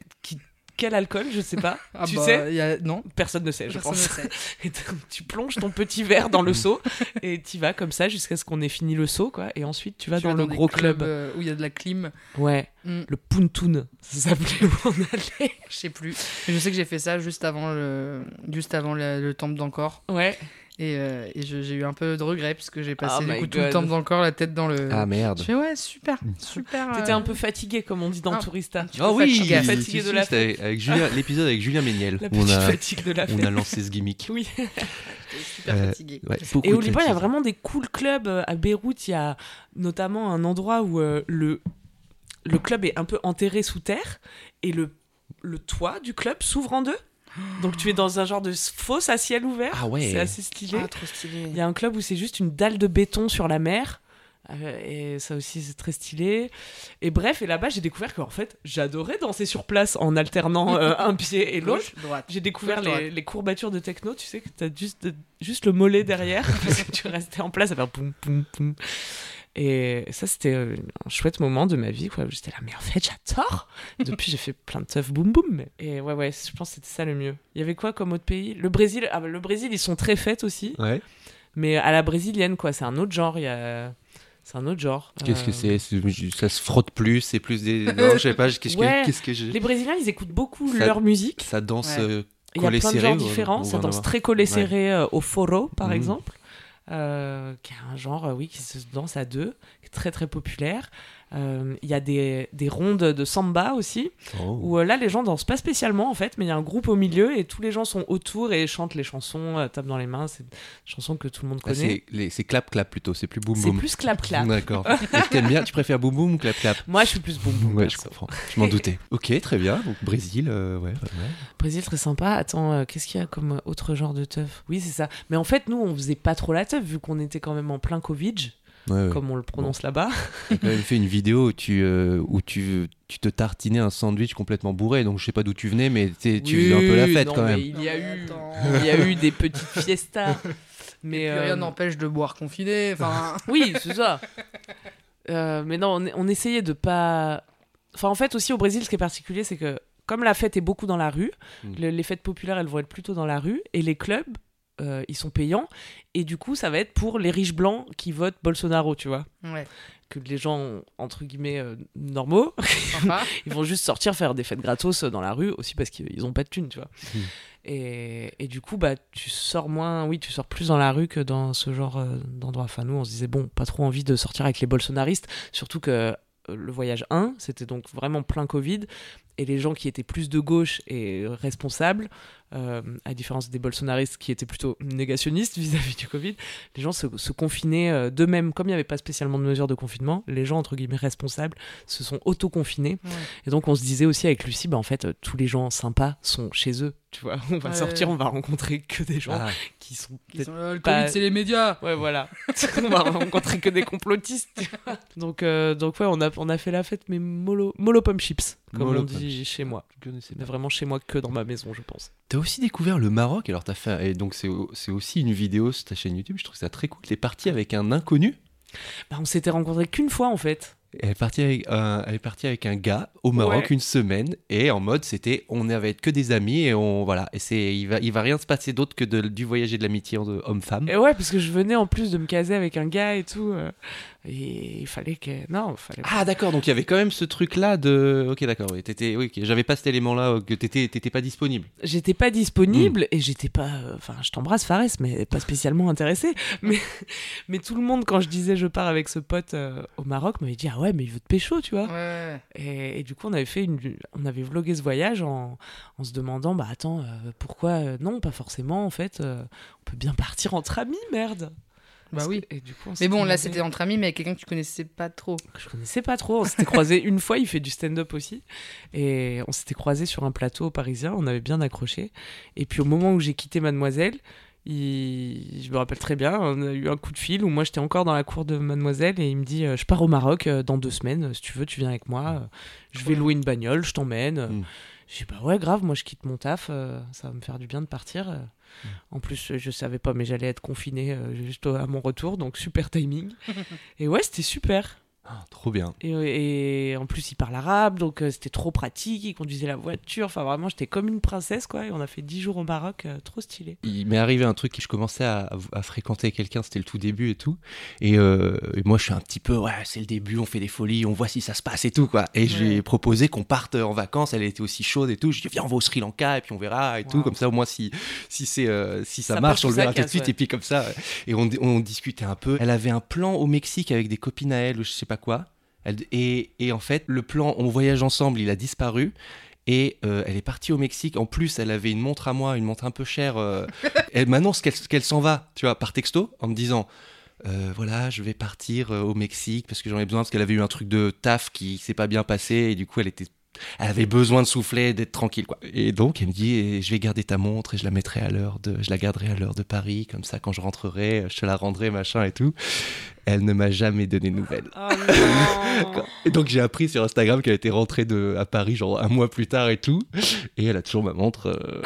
[SPEAKER 1] Quel alcool Je sais pas.
[SPEAKER 3] Ah
[SPEAKER 1] tu
[SPEAKER 3] bah,
[SPEAKER 1] sais
[SPEAKER 3] y a- Non,
[SPEAKER 1] Personne ne sait, je
[SPEAKER 3] personne
[SPEAKER 1] pense.
[SPEAKER 3] sait.
[SPEAKER 1] Et tu plonges ton petit verre dans le seau et tu vas comme ça jusqu'à ce qu'on ait fini le seau, quoi. Et ensuite, tu vas
[SPEAKER 3] Tu
[SPEAKER 1] dans
[SPEAKER 3] vas
[SPEAKER 1] le gros club.
[SPEAKER 3] euh, où il y a de la clim.
[SPEAKER 1] Ouais,
[SPEAKER 3] Hmm,
[SPEAKER 1] le Puntoon, ça s'appelait où on allait.
[SPEAKER 3] je sais plus. Je sais que j'ai fait ça juste avant le, juste avant le, le temple d'Angkor.
[SPEAKER 1] Ouais,
[SPEAKER 3] Et, euh, et je- j'ai eu un peu de regret puisque j'ai passé
[SPEAKER 1] Oh
[SPEAKER 3] du coup, tout le temps dans le corps, la tête dans le.
[SPEAKER 2] Ah merde.
[SPEAKER 3] Je fais ouais, super, super.
[SPEAKER 1] T'étais
[SPEAKER 3] euh,
[SPEAKER 1] un peu fatigué, comme on dit dans
[SPEAKER 3] Ah.
[SPEAKER 1] Tourista.
[SPEAKER 2] Ah
[SPEAKER 3] peu
[SPEAKER 2] oui,
[SPEAKER 3] fatigué.
[SPEAKER 1] fatigué de la
[SPEAKER 2] c'était avec, avec Julien, l'épisode avec Julien Méniel.
[SPEAKER 1] La
[SPEAKER 2] on a,
[SPEAKER 1] fatigue de la
[SPEAKER 2] on
[SPEAKER 1] fête.
[SPEAKER 2] a lancé ce gimmick.
[SPEAKER 1] Oui.
[SPEAKER 3] J'étais super
[SPEAKER 2] Euh. Ouais, beaucoup
[SPEAKER 1] Et au Liban, il y a vraiment des cool clubs. Euh, À Beyrouth, il y a notamment un endroit où euh, le, le club est un peu enterré sous terre et le, le toit du club s'ouvre en deux. Donc tu es dans un genre de fosse à ciel ouvert.
[SPEAKER 2] Ah ouais.
[SPEAKER 1] C'est assez stylé.
[SPEAKER 3] Ah, trop stylé.
[SPEAKER 1] Il y a un club où c'est juste une dalle de béton sur la mer. Euh, et ça aussi, c'est très stylé. Et bref, et là-bas, j'ai découvert qu'en fait, j'adorais danser sur place en alternant euh, un pied et l'autre. J'ai découvert
[SPEAKER 3] Gauche, droite.
[SPEAKER 1] les, les courbatures de techno, tu sais, que t'as juste, juste le mollet derrière, parce que tu restais en place à faire poum poum poum. Et ça, c'était euh, un chouette moment de ma vie, quoi. J'étais là, mais en fait, j'adore Depuis, j'ai fait plein de teufs boum boum. Mais... Et ouais, ouais, je pense que c'était ça le mieux. Il y avait quoi comme autre pays? Le Brésil, ah bah, le Brésil, ils sont très fêtes aussi,
[SPEAKER 2] Ouais.
[SPEAKER 1] mais à la brésilienne, quoi. C'est un autre genre, il y a... C'est un autre genre.
[SPEAKER 2] Qu'est-ce que
[SPEAKER 1] Euh,
[SPEAKER 2] c'est? C'est- Ça se frotte plus, c'est plus des. Non, je sais pas, qu'est-ce
[SPEAKER 1] Ouais.
[SPEAKER 2] que, qu'est-ce que je.
[SPEAKER 1] Les Brésiliens, ils écoutent beaucoup
[SPEAKER 2] Ça-
[SPEAKER 1] leur musique.
[SPEAKER 2] Ça danse
[SPEAKER 3] Ouais.
[SPEAKER 2] euh,
[SPEAKER 1] Il y a plein de genres différents. Ça danse très collé serré euh, au foro, par
[SPEAKER 2] Mhm.
[SPEAKER 1] exemple, qui est un genre, euh, oui, qui se danse à deux, très très populaire. Euh, Il y a des, des rondes de samba aussi,
[SPEAKER 2] Oh.
[SPEAKER 1] où euh, là les gens dansent pas spécialement en fait, mais il y a un groupe au milieu et tous les gens sont autour et chantent les chansons, euh, tapent dans les mains. C'est des chansons que tout le monde
[SPEAKER 2] Ah,
[SPEAKER 1] connaît.
[SPEAKER 2] c'est les- c'est clap clap plutôt, c'est plus boum
[SPEAKER 1] C'est
[SPEAKER 2] boum.
[SPEAKER 1] plus clap clap.
[SPEAKER 2] D'accord. T'aimes bien Tu préfères boum boum ou clap clap?
[SPEAKER 1] Moi, je suis plus boum boum.
[SPEAKER 2] Ouais, je comprends. Je m'en doutais. Ok, très bien. Donc Brésil, euh, ouais.
[SPEAKER 1] Brésil, très sympa. Attends, euh, qu'est-ce qu'il y a comme autre genre de teuf? Oui, c'est ça. Mais en fait, nous, on faisait pas trop la teuf vu qu'on était quand même en plein Covid,
[SPEAKER 2] Ouais,
[SPEAKER 1] comme on le prononce là-bas.
[SPEAKER 2] T'as quand même fait une vidéo où tu, euh, où tu, tu te tartinais un sandwich complètement bourré, donc je sais pas d'où tu venais, mais tu faisais un peu la
[SPEAKER 1] Oui,
[SPEAKER 2] fête
[SPEAKER 1] non,
[SPEAKER 2] quand
[SPEAKER 1] mais
[SPEAKER 2] même.
[SPEAKER 1] Il y a eu,
[SPEAKER 3] attends.
[SPEAKER 1] il y a eu des petites fiestas. Mais
[SPEAKER 3] Puis
[SPEAKER 1] euh,
[SPEAKER 3] rien n'empêche de boire confiné. Enfin,
[SPEAKER 1] Oui, c'est ça. Euh, mais non, on, on essayait de pas. Enfin, en fait, aussi au Brésil, ce qui est particulier, c'est que comme la fête est beaucoup dans la rue,
[SPEAKER 2] Mm.
[SPEAKER 1] le- les fêtes populaires, elles vont être plutôt dans la rue, et les clubs, euh, ils sont payants, et du coup, ça va être pour les riches blancs qui votent Bolsonaro, tu vois.
[SPEAKER 3] ouais,
[SPEAKER 1] Que les gens, entre guillemets, euh, normaux, ils vont juste sortir faire des fêtes gratos dans la rue, aussi parce qu'ils ont pas de thunes, tu vois.
[SPEAKER 2] Mm.
[SPEAKER 1] Et, et du coup, bah, tu sors moins, oui, tu sors plus dans la rue que dans ce genre euh, d'endroit. Enfin, nous, on se disait, bon, pas trop envie de sortir avec les bolsonaristes, surtout que euh, le voyage 1, c'était donc vraiment plein Covid, et les gens qui étaient plus de gauche et responsables, euh, à différence des bolsonaristes qui étaient plutôt négationnistes vis-à-vis du Covid, les gens se, se confinaient euh, d'eux-mêmes, comme il n'y avait pas spécialement de mesures de confinement, les gens, entre guillemets, responsables, se sont auto-confinés.
[SPEAKER 3] Ouais.
[SPEAKER 1] Et donc, on se disait aussi avec Lucie, bah, en fait, euh, tous les gens sympas sont chez eux, tu vois. On va
[SPEAKER 3] Ouais.
[SPEAKER 1] sortir, on va rencontrer que des gens
[SPEAKER 2] Ah,
[SPEAKER 1] qui sont
[SPEAKER 3] là, le
[SPEAKER 1] pas-
[SPEAKER 3] Covid, c'est les médias.
[SPEAKER 1] Ouais, voilà. on va rencontrer que des complotistes. tu vois. donc, euh, donc ouais, on a, on a fait la fête, mais mollo, mollo pomme chips, comme on dit
[SPEAKER 2] chips.
[SPEAKER 1] chez moi.
[SPEAKER 2] je connaissais
[SPEAKER 1] Mais vraiment chez moi que dans ma maison, je pense.
[SPEAKER 2] T'as aussi découvert le Maroc, alors t'as fait, et donc c'est au- c'est aussi une vidéo sur ta chaîne YouTube, je trouve ça très cool. T'es parti avec un inconnu,
[SPEAKER 1] Bah, on s'était rencontrés qu'une fois, en fait.
[SPEAKER 2] elle est partie avec un, elle est partie avec un gars au Maroc
[SPEAKER 1] Ouais.
[SPEAKER 2] une semaine, et en mode c'était, on avait être que des amis, et on, voilà, et c'est, il va, il va rien se passer d'autre que de- du voyage et de l'amitié entre homme-femme.
[SPEAKER 1] Et ouais, parce que je venais en plus de me caser avec un gars et tout. euh, et il fallait que. Non, il fallait.
[SPEAKER 2] Ah d'accord, donc il y avait quand même ce truc-là de... Ok d'accord, oui, t'étais... oui, ok, j'avais pas cet élément-là, euh, que t'étais, t'étais pas disponible.
[SPEAKER 1] J'étais pas disponible
[SPEAKER 2] Hmm.
[SPEAKER 1] et j'étais pas. euh, Enfin, je t'embrasse, Fares, mais pas spécialement intéressé. Mais, mais tout le monde, quand je disais je pars avec ce pote euh, au Maroc, m'avait dit Ah ouais, mais il veut te pécho, tu vois.
[SPEAKER 3] Ouais.
[SPEAKER 1] Et, et du coup, on avait fait une, on avait vlogué ce voyage en, en se demandant, bah attends, euh, pourquoi non, pas forcément. En fait, euh, on peut bien partir entre amis, merde.
[SPEAKER 3] Bah oui.
[SPEAKER 1] que- et du coup, on
[SPEAKER 3] Mais bon, là, c'était entre amis, mais avec quelqu'un que tu connaissais pas trop.
[SPEAKER 1] je connaissais pas trop. On s'était croisés une fois, il fait du stand-up aussi. Et on s'était croisés sur un plateau parisien, on avait bien accroché. Et puis au moment où j'ai quitté Mademoiselle, il- je me rappelle très bien, on a eu un coup de fil où moi j'étais encore dans la cour de Mademoiselle et il me dit euh, Je pars au Maroc euh, dans deux semaines, si tu veux, tu viens avec moi. Euh, Je vais louer une bagnole, je t'emmène.
[SPEAKER 2] Mm.
[SPEAKER 1] J'ai dit Bah ouais, grave, moi je quitte mon taf, ça va me faire du bien de partir. Euh, En plus, je savais pas, mais j'allais être confiné euh, juste à mon retour, donc super timing. et ouais, c'était super.
[SPEAKER 2] Ah, trop bien.
[SPEAKER 1] Et, et en plus, il parle arabe, donc euh, c'était trop pratique. Il conduisait la voiture. Enfin, vraiment, j'étais comme une princesse, quoi. Et on a fait 10 jours au Maroc, euh, trop stylé.
[SPEAKER 2] Il m'est arrivé un truc que je commençais à, à fréquenter quelqu'un, c'était le tout début et tout. Et, euh, et moi, je suis un petit peu, ouais, c'est le début, on fait des folies, on voit si ça se passe et tout, quoi. Et je lui ai proposé qu'on parte en vacances, elle était aussi chaude et tout. Je lui ai dit, viens, on va au Sri Lanka et puis on verra et tout. Comme ça, au moins, si, si, c'est, si ça,
[SPEAKER 1] Ça
[SPEAKER 2] marche, on le verra tout de suite.
[SPEAKER 1] ouais.
[SPEAKER 2] Et puis comme ça, et on, on discutait un peu. Elle avait un plan au Mexique avec des copines à elle ou je sais pas quoi. Elle- et, et en fait, le plan, on voyage ensemble, il a disparu. Et euh, elle est partie au Mexique. En plus, elle avait une montre à moi, une montre un peu chère. euh, elle m'annonce qu'elle s'en va, tu vois, par texto, en me disant euh, voilà, je vais partir au Mexique parce que j'en ai besoin, parce qu'elle avait eu un truc de taf qui s'est pas bien passé et du coup, elle était. Elle avait besoin de souffler, d'être tranquille, quoi. Et donc, elle me dit, eh, je vais garder ta montre et je la mettrai à l'heure de, je la garderai à l'heure de Paris, comme ça, quand je rentrerai, je te la rendrai, machin et tout. Elle ne m'a jamais donné de nouvelles.
[SPEAKER 1] Oh non
[SPEAKER 2] Et donc j'ai appris sur Instagram qu'elle était rentrée de, à Paris genre un mois plus tard et tout. Et elle a toujours ma montre. euh,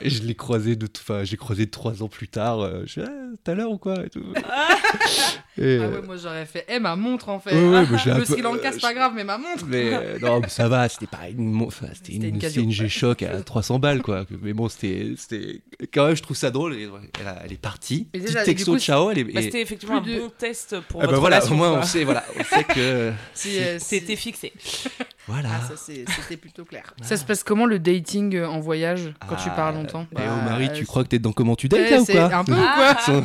[SPEAKER 2] et je l'ai croisée de, enfin j'ai croisé trois ans plus tard. euh, je suis ah, tout à l'heure ou quoi et tout. Et,
[SPEAKER 3] Ah
[SPEAKER 2] euh,
[SPEAKER 3] ouais, moi j'aurais fait, eh ma montre en fait.
[SPEAKER 2] Ouais, ouais, mais un
[SPEAKER 3] le
[SPEAKER 2] peu-
[SPEAKER 3] Sri Lanka, c'est
[SPEAKER 2] euh,
[SPEAKER 3] pas grave, mais ma montre.
[SPEAKER 2] mais euh, non, mais ça va, c'était pas une, enfin, c'était une,
[SPEAKER 3] une
[SPEAKER 2] une G-Shock à 300 balles quoi. Mais bon, c'était, c'était quand même, je trouve ça drôle. Elle, a- elle est partie. Petit
[SPEAKER 3] déjà,
[SPEAKER 2] texto,
[SPEAKER 3] du coup,
[SPEAKER 2] ciao. Elle est,
[SPEAKER 1] Bah,
[SPEAKER 2] et-
[SPEAKER 1] C'était effectivement
[SPEAKER 3] plus
[SPEAKER 1] un
[SPEAKER 3] de-
[SPEAKER 1] bon test pour
[SPEAKER 2] Ah bah
[SPEAKER 1] votre
[SPEAKER 2] voilà,
[SPEAKER 1] relation.
[SPEAKER 2] au moins on sait, voilà, on sait que
[SPEAKER 3] euh,
[SPEAKER 1] C'était fixé.
[SPEAKER 2] Voilà.
[SPEAKER 3] Ah, ça, c'est- c'était plutôt clair. Ça se passe comment le dating euh, en voyage quand tu
[SPEAKER 2] Ah,
[SPEAKER 3] pars longtemps
[SPEAKER 2] Et oh Marie,
[SPEAKER 3] Bah,
[SPEAKER 2] tu crois que t'es dans comment tu dates là ou quoi
[SPEAKER 3] un peu ou quoi
[SPEAKER 2] son,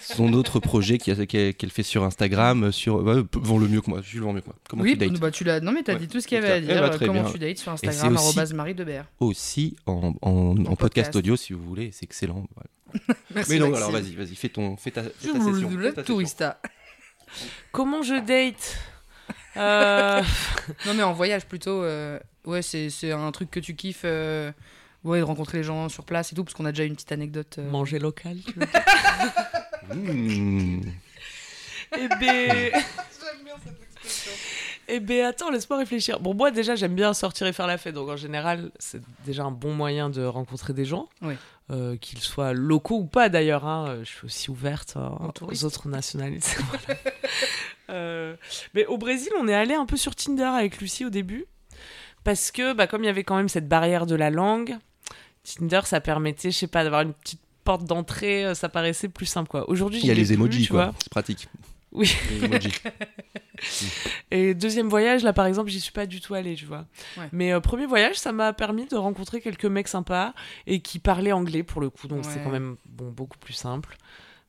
[SPEAKER 2] son autre projet qu'elle fait sur Instagram, sur ouais, vend le mieux que moi, je le vends mieux que moi. Comment
[SPEAKER 3] Oui,
[SPEAKER 2] tu dates
[SPEAKER 3] bah, tu l'as. Non, mais t'as
[SPEAKER 2] Ouais.
[SPEAKER 3] dit tout ce qu'il y avait à
[SPEAKER 2] Eh
[SPEAKER 3] dire.
[SPEAKER 2] bah,
[SPEAKER 3] euh,
[SPEAKER 2] très
[SPEAKER 3] comment
[SPEAKER 2] bien.
[SPEAKER 3] tu dates sur Instagram,
[SPEAKER 2] aussi-
[SPEAKER 3] Marie Debert.
[SPEAKER 2] Aussi en, en- en podcast.
[SPEAKER 3] podcast.
[SPEAKER 2] audio si vous voulez, c'est excellent. voilà.
[SPEAKER 3] Merci,
[SPEAKER 2] Mais
[SPEAKER 3] Maxime.
[SPEAKER 2] alors vas-y, vas-y, fais ton, fais ta, fais
[SPEAKER 3] Je
[SPEAKER 2] ta
[SPEAKER 3] vous
[SPEAKER 2] session.
[SPEAKER 3] le
[SPEAKER 2] fais ta session.
[SPEAKER 3] tourista.
[SPEAKER 1] Comment je date? Euh,
[SPEAKER 3] Non, mais en voyage plutôt. euh, Ouais, c'est c'est un truc que tu kiffes. euh, Ouais, de rencontrer les gens sur place et tout, parce qu'on a déjà une petite anecdote. euh.
[SPEAKER 1] Manger local, tu veux dire?
[SPEAKER 2] Mmh.
[SPEAKER 1] Eh ben... Eh ben attends, laisse-moi réfléchir. Bon, moi déjà j'aime bien sortir et faire la fête, donc en général c'est déjà un bon moyen de rencontrer des gens,
[SPEAKER 3] Oui.
[SPEAKER 1] euh, qu'ils soient locaux ou pas d'ailleurs. hein. Je suis aussi ouverte
[SPEAKER 3] touriste.
[SPEAKER 1] aux autres nationalités. Voilà. Euh, mais au Brésil, on est allé un peu sur Tinder avec Lucie au début, parce que bah, comme il y avait quand même cette barrière de la langue, Tinder ça permettait, je sais pas, d'avoir une petite porte d'entrée, euh, ça paraissait plus simple quoi. Aujourd'hui,
[SPEAKER 2] Il y a les
[SPEAKER 1] plus,
[SPEAKER 2] emojis
[SPEAKER 1] tu
[SPEAKER 2] quoi,
[SPEAKER 1] vois.
[SPEAKER 2] c'est pratique.
[SPEAKER 1] Oui.
[SPEAKER 2] Les emojis.
[SPEAKER 1] Et deuxième voyage, là par exemple, j'y suis pas du tout allée, tu vois.
[SPEAKER 3] Ouais.
[SPEAKER 1] Mais euh, premier voyage, ça m'a permis de rencontrer quelques mecs sympas et qui parlaient anglais pour le coup, donc c'est quand même bon, beaucoup plus simple.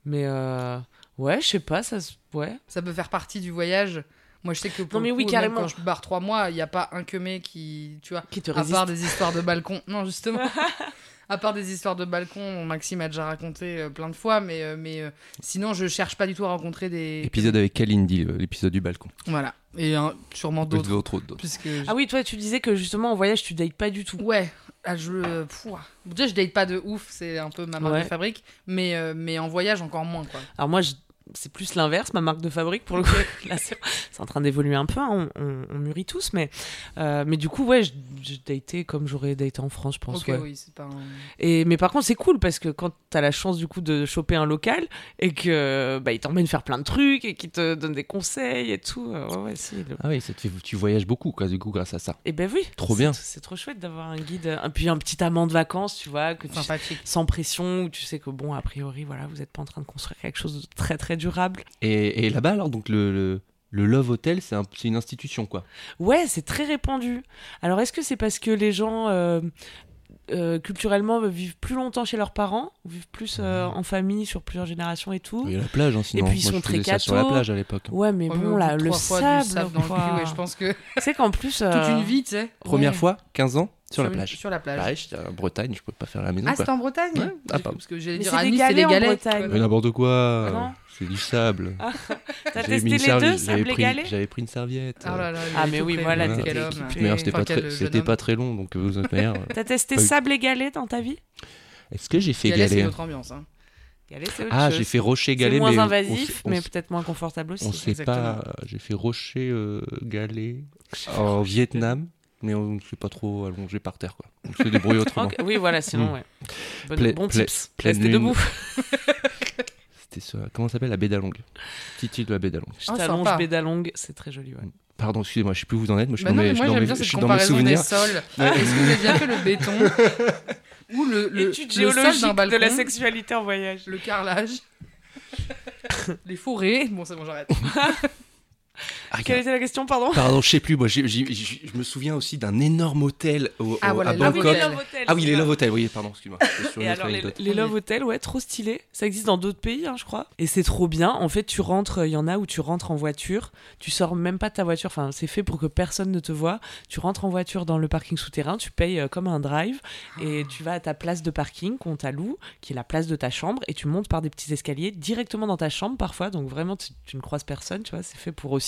[SPEAKER 1] Mais euh, ouais, je sais pas, ça. Ouais.
[SPEAKER 3] Ça peut faire partie du voyage. Moi, je sais que pour
[SPEAKER 1] Non, mais
[SPEAKER 3] le
[SPEAKER 1] oui,
[SPEAKER 3] coup,
[SPEAKER 1] carrément.
[SPEAKER 3] même quand je barre trois mois, il n'y a pas un queumé qui. Tu vois,
[SPEAKER 1] Qui te
[SPEAKER 3] à
[SPEAKER 1] résiste.
[SPEAKER 3] part des histoires de balcon. Non, justement. à part des histoires de balcon, Maxime a déjà raconté euh, plein de fois, mais, euh, mais euh, sinon, je cherche pas du tout à rencontrer des.
[SPEAKER 2] Épisode avec Kalindi, l'épisode du balcon.
[SPEAKER 3] Voilà. Et euh, sûrement
[SPEAKER 2] D'autres,
[SPEAKER 3] d'autres.
[SPEAKER 2] d'autres, d'autres.
[SPEAKER 3] Puisque.
[SPEAKER 1] Ah oui, toi tu disais que justement en voyage tu dates pas du tout.
[SPEAKER 3] Ouais. Ah, je. euh, pfff, ouah. Déjà, je date pas de ouf, c'est un peu ma marque
[SPEAKER 1] Ouais.
[SPEAKER 3] de fabrique, mais, euh, mais en voyage, encore moins, quoi.
[SPEAKER 1] Alors moi, je- c'est plus l'inverse, ma marque de fabrique pour le coup. Là, c'est c'est en train d'évoluer un peu, hein, on, on- on mûrit tous, mais, euh, mais du coup, ouais, je datais comme j'aurais daté en France, je pense.
[SPEAKER 3] Ok,
[SPEAKER 1] ouais.
[SPEAKER 3] oui, c'est pas un.
[SPEAKER 1] Et, mais par contre, c'est cool parce que quand t'as la chance du coup de choper un local et que bah, il t'emmène faire plein de trucs et qu'il te donne des conseils et tout, euh, ouais, ouais, si. le-
[SPEAKER 2] Ah oui, ça te fait, tu voyages beaucoup quoi, du coup grâce à ça.
[SPEAKER 1] Et ben oui.
[SPEAKER 2] Trop
[SPEAKER 1] c'est-
[SPEAKER 2] bien.
[SPEAKER 1] C'est trop chouette d'avoir un guide, et puis un petit amant de vacances, tu vois, que tu,
[SPEAKER 3] Sympathique.
[SPEAKER 1] sans pression, où tu sais que bon, a priori, voilà, vous n'êtes pas en train de construire quelque chose de très très durable.
[SPEAKER 2] Et, et là-bas alors donc le, le, le Love Hotel c'est, un- c'est une institution quoi.
[SPEAKER 1] Ouais, c'est très répandu. Alors, est-ce que c'est parce que les gens, euh, euh, culturellement, vivent plus longtemps chez leurs parents, vivent plus euh, en famille sur plusieurs générations et tout
[SPEAKER 2] Il y a la plage hein, sinon.
[SPEAKER 1] puis, ils
[SPEAKER 2] Moi,
[SPEAKER 1] sont
[SPEAKER 2] je
[SPEAKER 1] très
[SPEAKER 2] ça sur la plage à l'époque.
[SPEAKER 1] Ouais, mais bon, là, le sable,
[SPEAKER 3] sable dans le
[SPEAKER 1] quoi.
[SPEAKER 3] cul, ouais, je pense que
[SPEAKER 1] Tu sais qu'en plus...
[SPEAKER 3] toute une vie, tu sais.
[SPEAKER 2] Première
[SPEAKER 3] Ouais.
[SPEAKER 2] fois, 15 ans, sur la plage.
[SPEAKER 3] Sur la plage.
[SPEAKER 2] Pareil, j'étais en Bretagne, je pouvais pas faire la maison
[SPEAKER 3] Ah, c'était en Bretagne
[SPEAKER 2] Ouais. Ah, pardon.
[SPEAKER 3] Parce que j'allais
[SPEAKER 1] Mais
[SPEAKER 3] dire
[SPEAKER 1] c'est
[SPEAKER 3] à
[SPEAKER 1] des
[SPEAKER 3] Nice, c'est
[SPEAKER 1] galets
[SPEAKER 3] des galets.
[SPEAKER 1] Bretagne.
[SPEAKER 2] Mais n'importe quoi.
[SPEAKER 1] Non.
[SPEAKER 2] C'est du sable.
[SPEAKER 1] T'as
[SPEAKER 2] J'avais
[SPEAKER 1] testé les
[SPEAKER 2] servi-
[SPEAKER 1] deux, sable et
[SPEAKER 2] pris,
[SPEAKER 1] galets
[SPEAKER 2] J'avais pris une serviette.
[SPEAKER 3] Ah là là,
[SPEAKER 1] Ah, mais oui, voilà, t'étais
[SPEAKER 3] Quel homme.
[SPEAKER 1] équipé.
[SPEAKER 2] Mais c'était
[SPEAKER 3] Enfin,
[SPEAKER 2] pas, très, pas très long, donc euh, vous êtes meilleur.
[SPEAKER 1] T'as testé sable et galets dans ta vie?
[SPEAKER 2] Est-ce que j'ai fait
[SPEAKER 3] Galets, c'est
[SPEAKER 2] galet?
[SPEAKER 3] une autre ambiance. hein.
[SPEAKER 1] Galets, c'est autre
[SPEAKER 2] Ah, j'ai fait rocher
[SPEAKER 1] C'est
[SPEAKER 2] galet,
[SPEAKER 1] moins
[SPEAKER 2] mais on-
[SPEAKER 1] invasif,
[SPEAKER 2] on,
[SPEAKER 1] mais
[SPEAKER 2] s-
[SPEAKER 1] peut-être moins confortable aussi.
[SPEAKER 2] on sait
[SPEAKER 3] exactement.
[SPEAKER 2] pas. J'ai fait rocher euh, galet en Vietnam, mais on ne s'est pas trop allongé par terre, quoi. On s'est débrouillé autrement.
[SPEAKER 1] Ok, Oui, voilà, sinon,
[SPEAKER 2] Mm.
[SPEAKER 1] ouais. Bon,
[SPEAKER 2] Pla-
[SPEAKER 1] bon
[SPEAKER 2] pla-
[SPEAKER 1] tips.
[SPEAKER 2] pleine
[SPEAKER 1] Restez
[SPEAKER 2] lune.
[SPEAKER 1] debout.
[SPEAKER 2] C'était sur. Comment ça s'appelle La baie d'Along? Petite île de la baie d'Along.
[SPEAKER 1] Je
[SPEAKER 3] Oh,
[SPEAKER 1] t'allonge
[SPEAKER 3] sympa.
[SPEAKER 1] Bédalong, c'est très joli. Ouais.
[SPEAKER 2] Pardon, excusez-moi, je sais plus où vous en êtes. Moi, je suis
[SPEAKER 3] Bah
[SPEAKER 2] dans
[SPEAKER 3] non,
[SPEAKER 2] mes,
[SPEAKER 3] mais
[SPEAKER 2] je
[SPEAKER 3] moi
[SPEAKER 2] suis dans
[SPEAKER 3] j'aime
[SPEAKER 2] mes-
[SPEAKER 3] bien
[SPEAKER 2] je
[SPEAKER 3] cette
[SPEAKER 2] suis dans mes
[SPEAKER 3] comparaison des
[SPEAKER 2] souvenirs.
[SPEAKER 3] sols. Est-ce que vous avez déjà fait le béton ou le, le,
[SPEAKER 1] Étude géologique
[SPEAKER 3] balcon
[SPEAKER 1] de la sexualité en voyage.
[SPEAKER 3] le carrelage, les forêts. Bon, c'est bon, j'arrête.
[SPEAKER 2] Ah,
[SPEAKER 1] Quelle était la question, pardon?
[SPEAKER 2] Pardon, je sais plus. Moi, je me souviens aussi d'un énorme hôtel au,
[SPEAKER 3] Ah,
[SPEAKER 2] au-
[SPEAKER 3] voilà,
[SPEAKER 2] à
[SPEAKER 3] le
[SPEAKER 2] Bangkok.
[SPEAKER 3] Love Hotel.
[SPEAKER 2] Ah oui, les Love Hotel, oui, pardon, excuse-moi.
[SPEAKER 1] Les, les Love Hotels, ouais, trop stylé. Ça existe dans d'autres pays, hein, je crois. Et c'est trop bien. En fait, tu rentres, il y en a où tu rentres en voiture, tu sors même pas de ta voiture. Enfin, c'est fait pour que personne ne te voit. Tu rentres en voiture dans le parking souterrain, tu payes euh, comme un drive et tu vas à ta place de parking qu'on t'alloue, qui est la place de ta chambre, et tu montes par des petits escaliers directement dans ta chambre parfois. Donc vraiment, tu, tu ne croises personne, tu vois. C'est fait pour aussi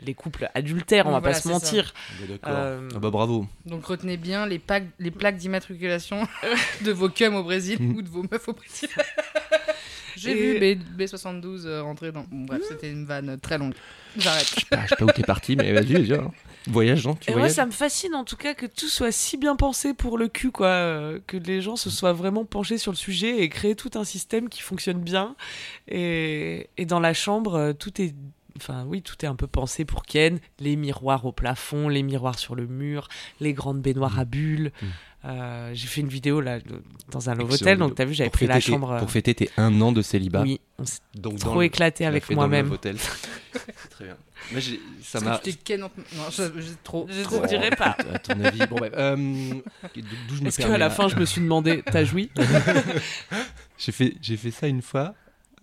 [SPEAKER 1] les couples adultères, on va
[SPEAKER 3] voilà,
[SPEAKER 1] pas se mentir.
[SPEAKER 2] Ah, D'accord.
[SPEAKER 1] Euh,
[SPEAKER 2] Ah bah bravo.
[SPEAKER 3] Donc retenez bien les, plaques- les plaques d'immatriculation de vos cums au Brésil
[SPEAKER 2] Mm.
[SPEAKER 3] ou de vos meufs au Brésil. J'ai
[SPEAKER 1] Et-
[SPEAKER 3] vu B, B72 euh, rentrer dans. Bon, bref, c'était une vanne très longue. J'arrête.
[SPEAKER 2] Ah, je sais pas où t'es parti, mais vas-y, vas-y. hein. Voyage, non Tu
[SPEAKER 1] Et moi, ça me fascine en tout cas que tout soit si bien pensé pour le cul, quoi. euh, que les gens se soient vraiment penchés sur le sujet et créé tout un système qui fonctionne bien. Et, et dans la chambre, euh, tout est. Enfin, oui, tout est un peu pensé pour Ken. Les miroirs au plafond, les miroirs sur le mur, les grandes baignoires à bulles.
[SPEAKER 2] Mm.
[SPEAKER 1] Euh, J'ai fait une vidéo là dans un love hotel, donc t'as vu, j'avais pris la chambre. euh,
[SPEAKER 2] Pour fêter tes un an de célibat.
[SPEAKER 1] oui, on s'est
[SPEAKER 2] Donc,
[SPEAKER 1] trop
[SPEAKER 2] le-
[SPEAKER 1] éclaté avec moi-même.
[SPEAKER 2] Très bien. J'ai- ça
[SPEAKER 3] Est-ce
[SPEAKER 2] m'a.
[SPEAKER 3] que tu t'es Non, je- j'ai trop.
[SPEAKER 1] Je
[SPEAKER 3] trop.
[SPEAKER 1] te dirais pas.
[SPEAKER 2] À ton avis. Bon, euh, D'où je me
[SPEAKER 1] Est-ce qu'à la fin, je me suis demandé, t'as joui?
[SPEAKER 2] J'ai fait, j'ai fait ça une fois,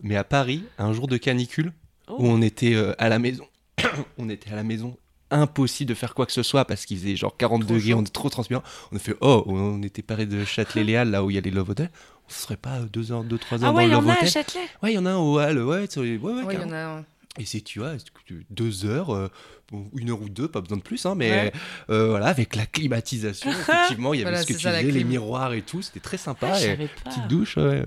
[SPEAKER 2] mais à Paris, un jour de canicule,
[SPEAKER 1] Oh.
[SPEAKER 2] où on était euh, à la maison. on était à la maison. Impossible de faire quoi que ce soit parce qu'il faisait genre 40
[SPEAKER 3] Trop
[SPEAKER 2] degrés,
[SPEAKER 3] chaud.
[SPEAKER 2] on était trop transpirant. On a fait Oh, on était paré de Châtelet-Léal, là où il y a les Love Hotels. On serait pas 2 heures, 2, 3 heures
[SPEAKER 1] Ah
[SPEAKER 2] dans
[SPEAKER 1] ouais,
[SPEAKER 2] le
[SPEAKER 1] il y en
[SPEAKER 2] Love
[SPEAKER 1] a à
[SPEAKER 2] Hotel
[SPEAKER 1] Châtelet
[SPEAKER 2] Ouais, il y en a un au Hall, ouais, ouais, ouais,
[SPEAKER 3] Ouais, il y
[SPEAKER 2] carrément.
[SPEAKER 3] en a un.
[SPEAKER 2] Et c'est, tu vois, deux heures, euh, une heure ou deux, pas besoin de plus, hein, mais
[SPEAKER 1] Ouais.
[SPEAKER 2] euh, voilà, avec la climatisation, effectivement, il y avait
[SPEAKER 3] Voilà,
[SPEAKER 2] ce que tu disais, les miroirs et tout, c'était très sympa.
[SPEAKER 1] Ah,
[SPEAKER 2] et petite douche, ouais.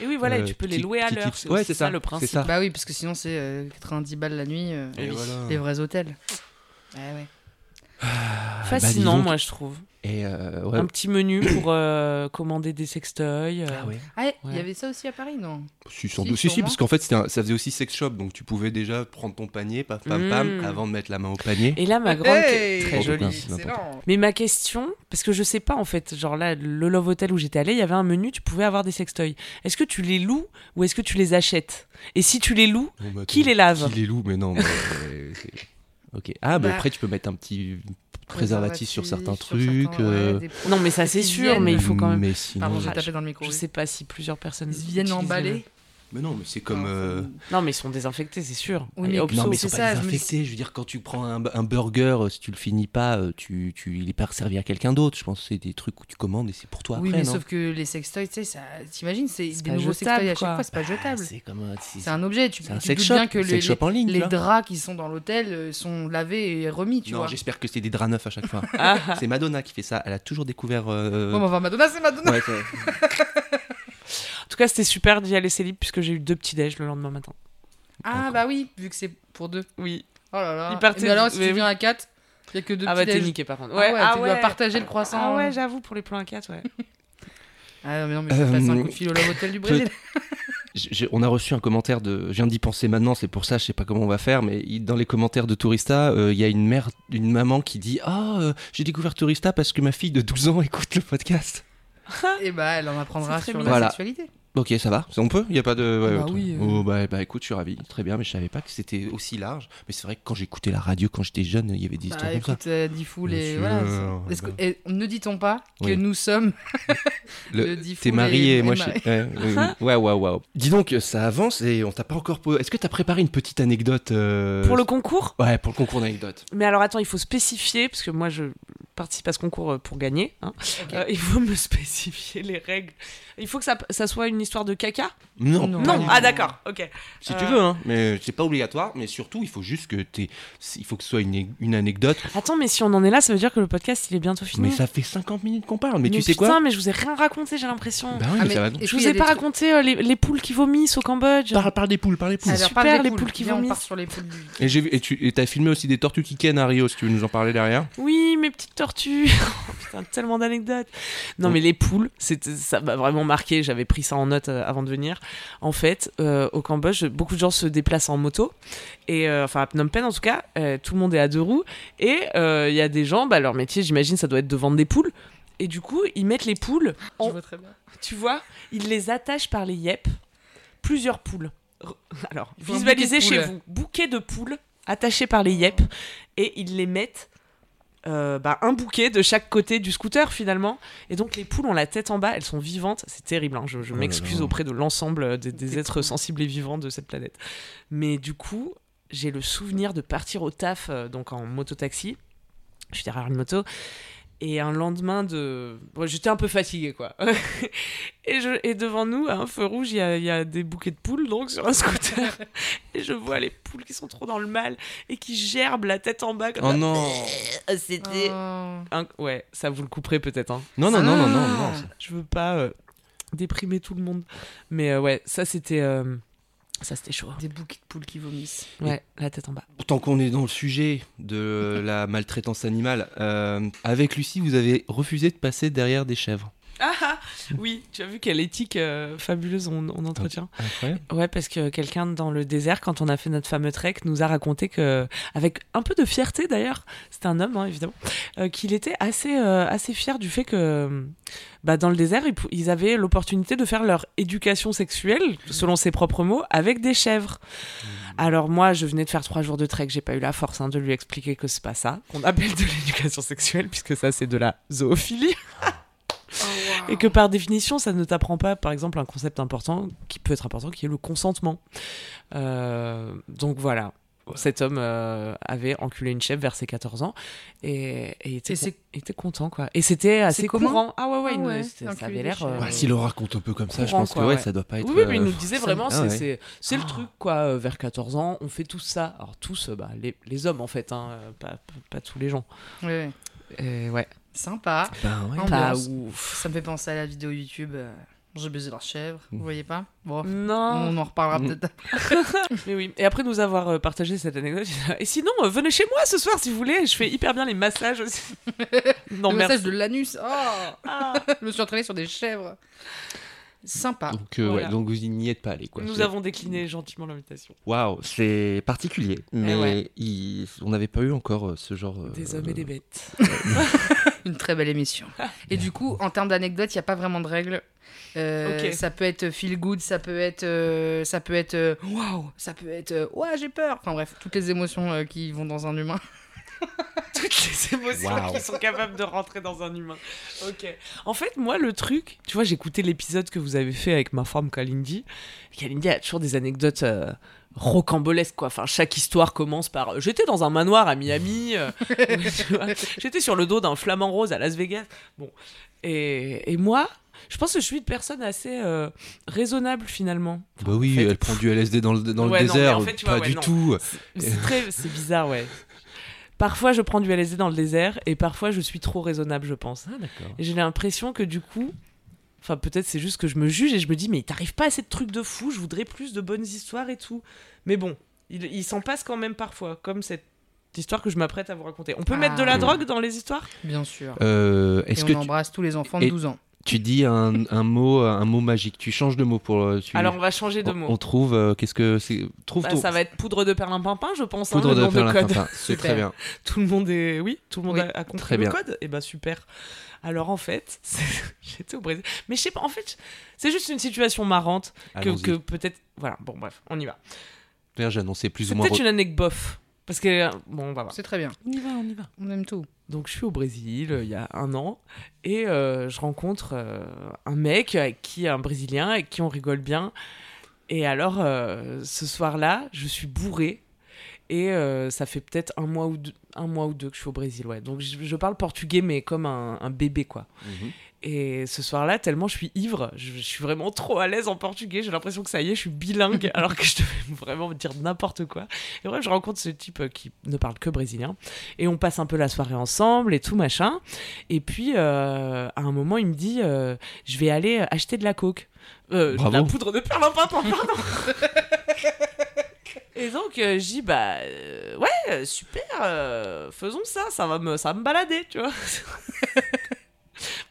[SPEAKER 1] Et oui, voilà, et
[SPEAKER 2] Euh,
[SPEAKER 1] tu peux les louer à l'heure. C'est
[SPEAKER 2] Ouais,
[SPEAKER 1] ça
[SPEAKER 2] ça,
[SPEAKER 1] le principe.
[SPEAKER 2] ça.
[SPEAKER 3] Bah oui, parce que sinon c'est euh, 90 balles la nuit. euh,
[SPEAKER 2] Et
[SPEAKER 1] oui.
[SPEAKER 2] voilà.
[SPEAKER 3] Les vrais hôtels. Ouais, ouais.
[SPEAKER 2] Ah, bah,
[SPEAKER 1] Fascinant,
[SPEAKER 2] donc.
[SPEAKER 1] moi, je trouve.
[SPEAKER 2] Et euh, ouais.
[SPEAKER 1] Un petit menu pour euh, commander des sextoys. euh,
[SPEAKER 2] Ah ouais.
[SPEAKER 3] Ah, il
[SPEAKER 1] Ouais.
[SPEAKER 3] y avait ça aussi à Paris, non?
[SPEAKER 2] Si, sans
[SPEAKER 3] Si,
[SPEAKER 2] doute. Si, si, parce qu'en fait, c'était un- ça faisait aussi sex shop, donc tu pouvais déjà prendre ton panier, paf, pam, pam,
[SPEAKER 1] Mm.
[SPEAKER 2] avant de mettre la main au panier.
[SPEAKER 1] Et là, ma grande.
[SPEAKER 3] Hey
[SPEAKER 1] Très
[SPEAKER 2] Oh,
[SPEAKER 1] jolie. Mais ma question, parce que je sais pas en fait, genre là, le Love Hotel où j'étais allée, il y avait un menu, tu pouvais avoir des sextoys. Est-ce que tu les loues ou est-ce que tu les achètes? Et si tu les loues,
[SPEAKER 2] Bon, bah,
[SPEAKER 1] qui les lave?
[SPEAKER 2] Qui les loue? Mais non. mais, ok. Ah, mais
[SPEAKER 3] Bah,
[SPEAKER 2] après, tu peux mettre un petit préservatif sur certains
[SPEAKER 3] sur
[SPEAKER 2] trucs.
[SPEAKER 3] certains,
[SPEAKER 2] euh,
[SPEAKER 3] ouais, des-
[SPEAKER 1] Non, mais ça c'est sûr, mais il faut quand même.
[SPEAKER 2] Mais sinon.
[SPEAKER 3] Pardon, j'ai tapé dans le micro.
[SPEAKER 1] Je
[SPEAKER 3] oui.
[SPEAKER 1] sais pas si plusieurs personnes.
[SPEAKER 3] Ils viennent emballés.
[SPEAKER 1] mêmes.
[SPEAKER 2] Mais non, mais c'est comme. euh,
[SPEAKER 1] Non, mais ils sont désinfectés, c'est sûr.
[SPEAKER 3] Oui, mais-
[SPEAKER 1] Opso,
[SPEAKER 2] Non, mais ils
[SPEAKER 3] c'est
[SPEAKER 2] sont
[SPEAKER 3] ça,
[SPEAKER 2] pas
[SPEAKER 3] je dis-
[SPEAKER 2] désinfectés. Je veux dire, quand tu prends un, un burger, euh, si tu le finis pas, euh, tu, tu, il est pas servi à quelqu'un d'autre. Je pense que c'est des trucs où tu commandes et c'est pour toi
[SPEAKER 3] Oui,
[SPEAKER 2] après.
[SPEAKER 3] mais
[SPEAKER 2] non
[SPEAKER 3] sauf que les sextoys, tu sais, ça... t'imagines, c'est des nouveaux
[SPEAKER 1] jetable,
[SPEAKER 3] sextoys à
[SPEAKER 1] quoi.
[SPEAKER 3] chaque fois, c'est pas
[SPEAKER 2] Ah,
[SPEAKER 3] jetable.
[SPEAKER 2] c'est comme un, c'est-
[SPEAKER 3] C'est un objet. Tu,
[SPEAKER 2] c'est un
[SPEAKER 3] tu
[SPEAKER 2] sex
[SPEAKER 3] doutes
[SPEAKER 2] shop,
[SPEAKER 3] bien que
[SPEAKER 2] sex
[SPEAKER 3] les,
[SPEAKER 2] shop en ligne.
[SPEAKER 3] les draps qui sont dans l'hôtel sont lavés et remis, tu
[SPEAKER 2] non,
[SPEAKER 3] vois.
[SPEAKER 2] j'espère que c'est des draps neufs à chaque fois.
[SPEAKER 1] Ah, ah.
[SPEAKER 2] c'est Madonna qui fait ça. Elle a toujours découvert. euh,
[SPEAKER 3] Bon, enfin, Madonna, c'est Madonna.
[SPEAKER 2] ouais,
[SPEAKER 1] En tout cas, c'était super d'y aller célib puisque j'ai eu deux petits déj le lendemain matin.
[SPEAKER 3] Ah, bah oui, vu que c'est pour deux.
[SPEAKER 1] Oui.
[SPEAKER 3] Oh là là.
[SPEAKER 1] Il partait-
[SPEAKER 3] Mais alors, si
[SPEAKER 1] mais
[SPEAKER 3] tu
[SPEAKER 1] oui.
[SPEAKER 3] viens à 4, il y a que deux
[SPEAKER 1] Ah bah t'es niqué par contre.
[SPEAKER 3] Ah ouais, tu dois partager le croissant.
[SPEAKER 1] Ah ouais, j'avoue pour les plans à 4, ouais.
[SPEAKER 3] Ah mais non, mais je vais passer un
[SPEAKER 2] Euh,
[SPEAKER 3] coup de fil au Love Hotel du Brésil.
[SPEAKER 2] On a reçu un commentaire de. Je viens d'y penser maintenant, c'est pour ça, je sais pas comment on va faire, mais il- dans les commentaires de Tourista, euh, il y a une mère, une maman qui dit Ah, euh, j'ai découvert Tourista parce que ma fille de 12 ans écoute le podcast.
[SPEAKER 3] Et bah, elle en apprendra sur la sexualité.
[SPEAKER 2] Ok, ça va, on peut Il y a pas de. ouais,
[SPEAKER 3] Bah oui, euh.
[SPEAKER 2] Oh, bah, bah, écoute, je suis ravi, très bien, mais je savais pas que c'était aussi large. Mais c'est vrai que quand j'écoutais la radio quand j'étais jeune, il y avait des
[SPEAKER 3] Bah
[SPEAKER 2] histoires comme ça.
[SPEAKER 3] écoute, euh, Diffoul et voilà. que-
[SPEAKER 2] bah.
[SPEAKER 3] et ne dit-on pas que
[SPEAKER 2] Oui.
[SPEAKER 3] nous sommes
[SPEAKER 2] Le-
[SPEAKER 3] le Diffoul
[SPEAKER 2] T'es marié
[SPEAKER 3] et-
[SPEAKER 2] et moi je. Ouais, oui, oui. ouais, ouais, ouais. Dis donc, ça avance et on t'a pas encore posé. Est-ce que t'as préparé une petite anecdote euh,
[SPEAKER 1] Pour le concours?
[SPEAKER 2] Ouais, pour le concours d'anecdotes.
[SPEAKER 1] Mais alors attends, il faut spécifier, parce que moi je participe à ce concours pour gagner. hein. Euh, il faut me spécifier les règles. Il faut que ça, ça soit une histoire de caca?
[SPEAKER 2] Non,
[SPEAKER 3] Non.
[SPEAKER 1] Ah d'accord, ok.
[SPEAKER 2] Si
[SPEAKER 1] Euh,
[SPEAKER 2] tu veux, hein. Mais c'est pas obligatoire. Mais surtout, il faut juste que t'aies. Il faut que ce soit une, une anecdote.
[SPEAKER 1] Attends, mais si on en est là, ça veut dire que le podcast il est bientôt fini.
[SPEAKER 2] Mais ça fait 50 minutes qu'on parle. Mais, tu sais
[SPEAKER 1] putain,
[SPEAKER 2] quoi
[SPEAKER 1] mais je vous ai rien raconté, j'ai l'impression.
[SPEAKER 2] Bah oui,
[SPEAKER 3] Ah,
[SPEAKER 2] mais,
[SPEAKER 3] mais
[SPEAKER 2] ça va.
[SPEAKER 1] je vous ai pas
[SPEAKER 3] trucs-
[SPEAKER 1] raconté euh, les, les poules qui vomissent au Cambodge.
[SPEAKER 2] Parle, parle des poules, parle des poules.
[SPEAKER 3] Alors,
[SPEAKER 1] super,
[SPEAKER 3] des
[SPEAKER 1] les
[SPEAKER 3] poules.
[SPEAKER 1] poules qui
[SPEAKER 3] on
[SPEAKER 1] vomissent.
[SPEAKER 3] part sur les poules du-
[SPEAKER 2] Et j'ai et tu et t'as filmé aussi des tortues qui kennent à Rio, si tu veux nous en parler derrière?
[SPEAKER 1] Oui, mes petites tortues. Oh, putain, tellement d'anecdotes. Non, mais les poules, c'était- ça m'a vraiment marqué. J'avais pris ça en note euh, avant de venir. En fait, euh, au Cambodge, beaucoup de gens se déplacent en moto. Et euh, enfin, à Phnom Penh, en tout cas, euh, tout le monde est à deux roues. Et il y a des gens, bah, leur métier, j'imagine, ça doit être de vendre des poules. Et du coup, ils mettent les poules, en-
[SPEAKER 3] Je vois très bien.
[SPEAKER 1] tu vois, ils les attachent par les yep, plusieurs poules. Alors, visualisez chez
[SPEAKER 3] poules.
[SPEAKER 1] vous, bouquet de poules attachés par les yep, et ils les mettent euh, bah, un bouquet de chaque côté du scooter finalement. Et donc les poules ont la tête en bas, elles sont vivantes. C'est terrible, hein, je, je
[SPEAKER 2] Oh
[SPEAKER 1] m'excuse auprès de l'ensemble des, êtres sensibles et vivants de cette planète. Mais du coup, j'ai le souvenir de partir au taf, euh, donc en mototaxi. Je suis derrière une moto. Et un lendemain de. Bon, J'étais un peu fatiguée, quoi. et, je... et devant nous, à un feu rouge, il y a, il y a des bouquets de poules, donc, sur un scooter. et je vois les poules qui sont trop dans le mal et qui gerbent la tête en bas. Comme
[SPEAKER 2] Oh
[SPEAKER 1] ça.
[SPEAKER 2] non
[SPEAKER 1] C'était.
[SPEAKER 3] Oh.
[SPEAKER 1] un- Ouais, ça vous le couperez peut-être. Hein.
[SPEAKER 2] Non, non, non, non, non,
[SPEAKER 3] Ah.
[SPEAKER 2] non.
[SPEAKER 1] Je veux pas euh, déprimer tout le monde. Mais euh, ouais, ça c'était. euh, Ça c'était chaud.
[SPEAKER 3] Des bouquets de poules qui vomissent.
[SPEAKER 1] Ouais, la tête en bas.
[SPEAKER 2] Tant qu'on est dans le sujet de la maltraitance animale, euh, avec Lucie, vous avez refusé de passer derrière des chèvres.
[SPEAKER 1] Ah ah Oui, tu as vu quelle éthique euh, fabuleuse on, on entretient.
[SPEAKER 2] Incroyable.
[SPEAKER 1] Ouais, parce que quelqu'un dans le désert, quand on a fait notre fameux trek, nous a raconté que, avec un peu de fierté d'ailleurs, c'était un homme hein, évidemment, euh, qu'il était assez, euh, assez fier du fait que, bah, dans le désert, ils, avaient l'opportunité de faire leur éducation sexuelle, selon ses propres mots, avec des chèvres. Alors moi, je venais de faire trois jours de trek, j'ai pas eu la force hein, de lui expliquer que c'est pas ça qu'on appelle de l'éducation sexuelle, puisque ça c'est de la zoophilie. Et que par définition, ça ne t'apprend pas, par exemple, un concept important qui peut être important, qui est le consentement. Euh, donc voilà. Cet homme euh, avait enculé une chèvre vers ses 14 ans et, et était,
[SPEAKER 3] Et c'est-
[SPEAKER 1] con- était content quoi. Et c'était assez courant. Ah ouais ouais,
[SPEAKER 3] Ah ouais,
[SPEAKER 1] ça avait l'air. euh,
[SPEAKER 2] Bah, S'il le raconte un peu comme ça, je pense que
[SPEAKER 1] quoi,
[SPEAKER 2] ouais,
[SPEAKER 1] ouais.
[SPEAKER 2] ça doit pas être.
[SPEAKER 1] oui, oui, mais il
[SPEAKER 2] euh,
[SPEAKER 1] nous disait vraiment,
[SPEAKER 2] ah
[SPEAKER 1] c'est le truc, quoi. euh, vers 14 ans, on fait tous ça. Alors, tous, bah, les, les hommes, en fait, hein, pas, pas, pas tous les gens.
[SPEAKER 3] Ouais.
[SPEAKER 1] Et ouais,
[SPEAKER 3] Sympa.
[SPEAKER 2] Ben ouais.
[SPEAKER 1] Pas ouf.
[SPEAKER 3] Ça me fait penser à la vidéo YouTube. euh, J'ai baisé leur chèvre. Vous voyez pas? Bon.
[SPEAKER 1] Non,
[SPEAKER 3] On en reparlera
[SPEAKER 2] Mm.
[SPEAKER 3] peut-être.
[SPEAKER 1] mais oui. Et après nous avoir euh, partagé cette anecdote, et sinon, euh, venez chez moi ce soir si vous voulez. Je fais hyper bien les massages aussi. non,
[SPEAKER 3] le
[SPEAKER 1] merci.
[SPEAKER 3] message de l'anus. Oh
[SPEAKER 1] Ah.
[SPEAKER 3] Je me suis entraînée sur des chèvres. Sympa.
[SPEAKER 2] Donc, euh,
[SPEAKER 1] Voilà.
[SPEAKER 2] ouais, donc vous n'y êtes pas allé. Quoi.
[SPEAKER 1] Nous
[SPEAKER 2] C'est-
[SPEAKER 1] avons décliné gentiment l'invitation.
[SPEAKER 2] Waouh, c'est particulier. Mais
[SPEAKER 1] ouais.
[SPEAKER 2] il- on n'avait pas eu encore euh, ce genre. euh,
[SPEAKER 1] Des hommes et des bêtes.
[SPEAKER 3] Une très belle émission. Et du coup, en termes d'anecdotes, il n'y a pas vraiment de règles. Euh,
[SPEAKER 1] Ok.
[SPEAKER 3] Ça peut être feel good, ça peut être, euh, ça peut être euh, waouh, ça peut être euh, ouais j'ai peur. Enfin bref, toutes les émotions euh, qui vont dans un humain.
[SPEAKER 1] Toutes les émotions qui sont capables de rentrer dans un humain. Ok. En fait, moi, le truc, tu vois, j'ai écouté l'épisode que vous avez fait avec ma femme Kalindi. Kalindi a toujours des anecdotes rocambolesques, quoi. Enfin, chaque histoire commence par euh, J'étais dans un manoir à Miami, euh, j'étais sur le dos d'un flamant rose à Las Vegas. Bon. Et, et moi, je pense que je suis une personne assez euh, raisonnable finalement.
[SPEAKER 2] Bah oui,
[SPEAKER 1] En fait-
[SPEAKER 2] elle prend du LSD dans le, dans le
[SPEAKER 1] non,
[SPEAKER 2] désert.
[SPEAKER 1] en fait, tu vois,
[SPEAKER 2] pas
[SPEAKER 1] ouais,
[SPEAKER 2] du
[SPEAKER 1] non.
[SPEAKER 2] tout.
[SPEAKER 1] C'est- C'est très, c'est bizarre, ouais. Parfois, je prends du LSD dans le désert et parfois, je suis trop raisonnable, je pense.
[SPEAKER 2] Ah, d'accord.
[SPEAKER 1] Et j'ai l'impression que du coup, enfin peut-être c'est juste que je me juge et je me dis mais il t'arrive pas assez de trucs de fou, je voudrais plus de bonnes histoires et tout. Mais bon, il, il s'en passe quand même parfois, comme cette histoire que je m'apprête à vous raconter. On peut
[SPEAKER 3] Ah.
[SPEAKER 1] mettre de la
[SPEAKER 2] Oui.
[SPEAKER 1] drogue dans les histoires?
[SPEAKER 3] Bien sûr.
[SPEAKER 2] Euh,
[SPEAKER 3] Et
[SPEAKER 2] Est-ce
[SPEAKER 3] on
[SPEAKER 2] que tu,
[SPEAKER 3] embrasse tous les enfants de
[SPEAKER 2] et-
[SPEAKER 3] 12 ans.
[SPEAKER 2] tu dis un, un mot, un mot magique Tu changes de mot pour. euh, Tu...
[SPEAKER 1] Alors on va changer de
[SPEAKER 2] on,
[SPEAKER 1] mot.
[SPEAKER 2] on trouve. euh, Qu'est-ce que c'est Trouve
[SPEAKER 1] Bah,
[SPEAKER 2] ton.
[SPEAKER 1] ça va être poudre de perlimpinpin, je pense. hein,
[SPEAKER 2] Poudre
[SPEAKER 1] le
[SPEAKER 2] de
[SPEAKER 1] nom de code.
[SPEAKER 2] perlimpinpin. C'est
[SPEAKER 3] Super.
[SPEAKER 2] très bien.
[SPEAKER 1] Tout le monde est, oui, tout le monde
[SPEAKER 3] Oui,
[SPEAKER 1] a, a compris
[SPEAKER 2] très
[SPEAKER 1] le
[SPEAKER 2] bien.
[SPEAKER 1] code? Et bah super. Alors en fait, c'est- j'étais au Brésil, mais je sais pas. En fait, c'est juste une situation marrante que, peut-être. Voilà. Bon bref, on y va.
[SPEAKER 2] D'ailleurs, j'ai annoncé plus ou moins.
[SPEAKER 1] peut-être une anecdote bof. Parce que bon, on va voir.
[SPEAKER 3] C'est très bien.
[SPEAKER 1] On y va, on y va.
[SPEAKER 3] On aime tout.
[SPEAKER 1] Donc je suis au Brésil euh, il y a un an et euh, je rencontre euh, un mec avec qui un Brésilien avec qui on rigole bien. Et alors euh, ce soir-là, je suis bourré et euh, ça fait peut-être un mois ou deux, un mois ou deux que je suis au Brésil. Ouais. Donc je, je parle portugais mais comme un, un bébé quoi.
[SPEAKER 2] Mhm.
[SPEAKER 1] Et ce soir-là, tellement je suis ivre, je, je suis vraiment trop à l'aise en portugais. J'ai l'impression que ça y est, je suis bilingue, alors que je devais vraiment dire n'importe quoi. Et bref, je rencontre ce type euh, qui ne parle que brésilien. Et on passe un peu la soirée ensemble et tout machin. Et puis, euh, à un moment, il me dit euh, Je vais aller acheter de la coke. Euh, de la poudre de perlimpinpin, pardon. Et donc, euh, dis, bah, euh, ouais, euh, super, faisons ça, ça va, me, ça va me balader, tu vois.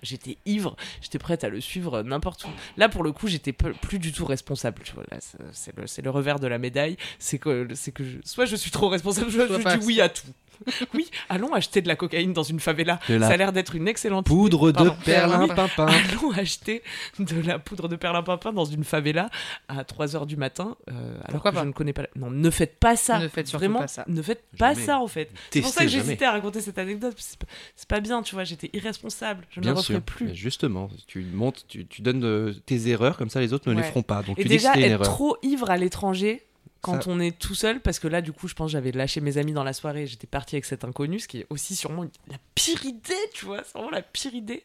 [SPEAKER 1] J'étais ivre, j'étais prête à le suivre n'importe où. Là, pour le coup, j'étais plus du tout responsable. Tu vois, là, c'est- le, c'est le revers de la médaille. C'est que, c'est que je- soit je suis trop responsable, soit
[SPEAKER 3] Soit
[SPEAKER 1] je
[SPEAKER 3] pas.
[SPEAKER 1] dis oui à tout. Oui, allons acheter de la cocaïne dans une favela. Ça a l'air d'être une excellente
[SPEAKER 2] Poudre de perlimpinpin.
[SPEAKER 1] Allons acheter de la poudre de perlimpinpin dans une favela à 3h du matin, euh, alors
[SPEAKER 3] Pourquoi
[SPEAKER 1] que
[SPEAKER 3] pas
[SPEAKER 1] je ne connais pas. la- Non, ne faites pas ça.
[SPEAKER 3] Ne faites surtout
[SPEAKER 1] Vraiment,
[SPEAKER 3] pas ça.
[SPEAKER 1] ne faites pas
[SPEAKER 2] Jamais.
[SPEAKER 1] ça en fait. C'est pour ça que
[SPEAKER 2] jamais.
[SPEAKER 1] j'hésitais à raconter cette anecdote. C'est pas, c'est pas bien, tu vois. J'étais irresponsable. Je
[SPEAKER 2] Bien sûr.
[SPEAKER 1] plus.
[SPEAKER 2] Mais justement, tu montes, tu, tu donnes euh, tes erreurs, comme ça les autres ne les feront pas. Donc
[SPEAKER 1] Et
[SPEAKER 2] tu dis que
[SPEAKER 1] déjà,
[SPEAKER 2] c'était une
[SPEAKER 1] être
[SPEAKER 2] erreur.
[SPEAKER 1] trop ivre à l'étranger quand
[SPEAKER 2] Ça-
[SPEAKER 1] on est tout seul, parce que là, du coup, je pense que j'avais lâché mes amis dans la soirée, j'étais partie avec cet inconnu, ce qui est aussi sûrement la pire idée, tu vois, c'est vraiment la pire idée.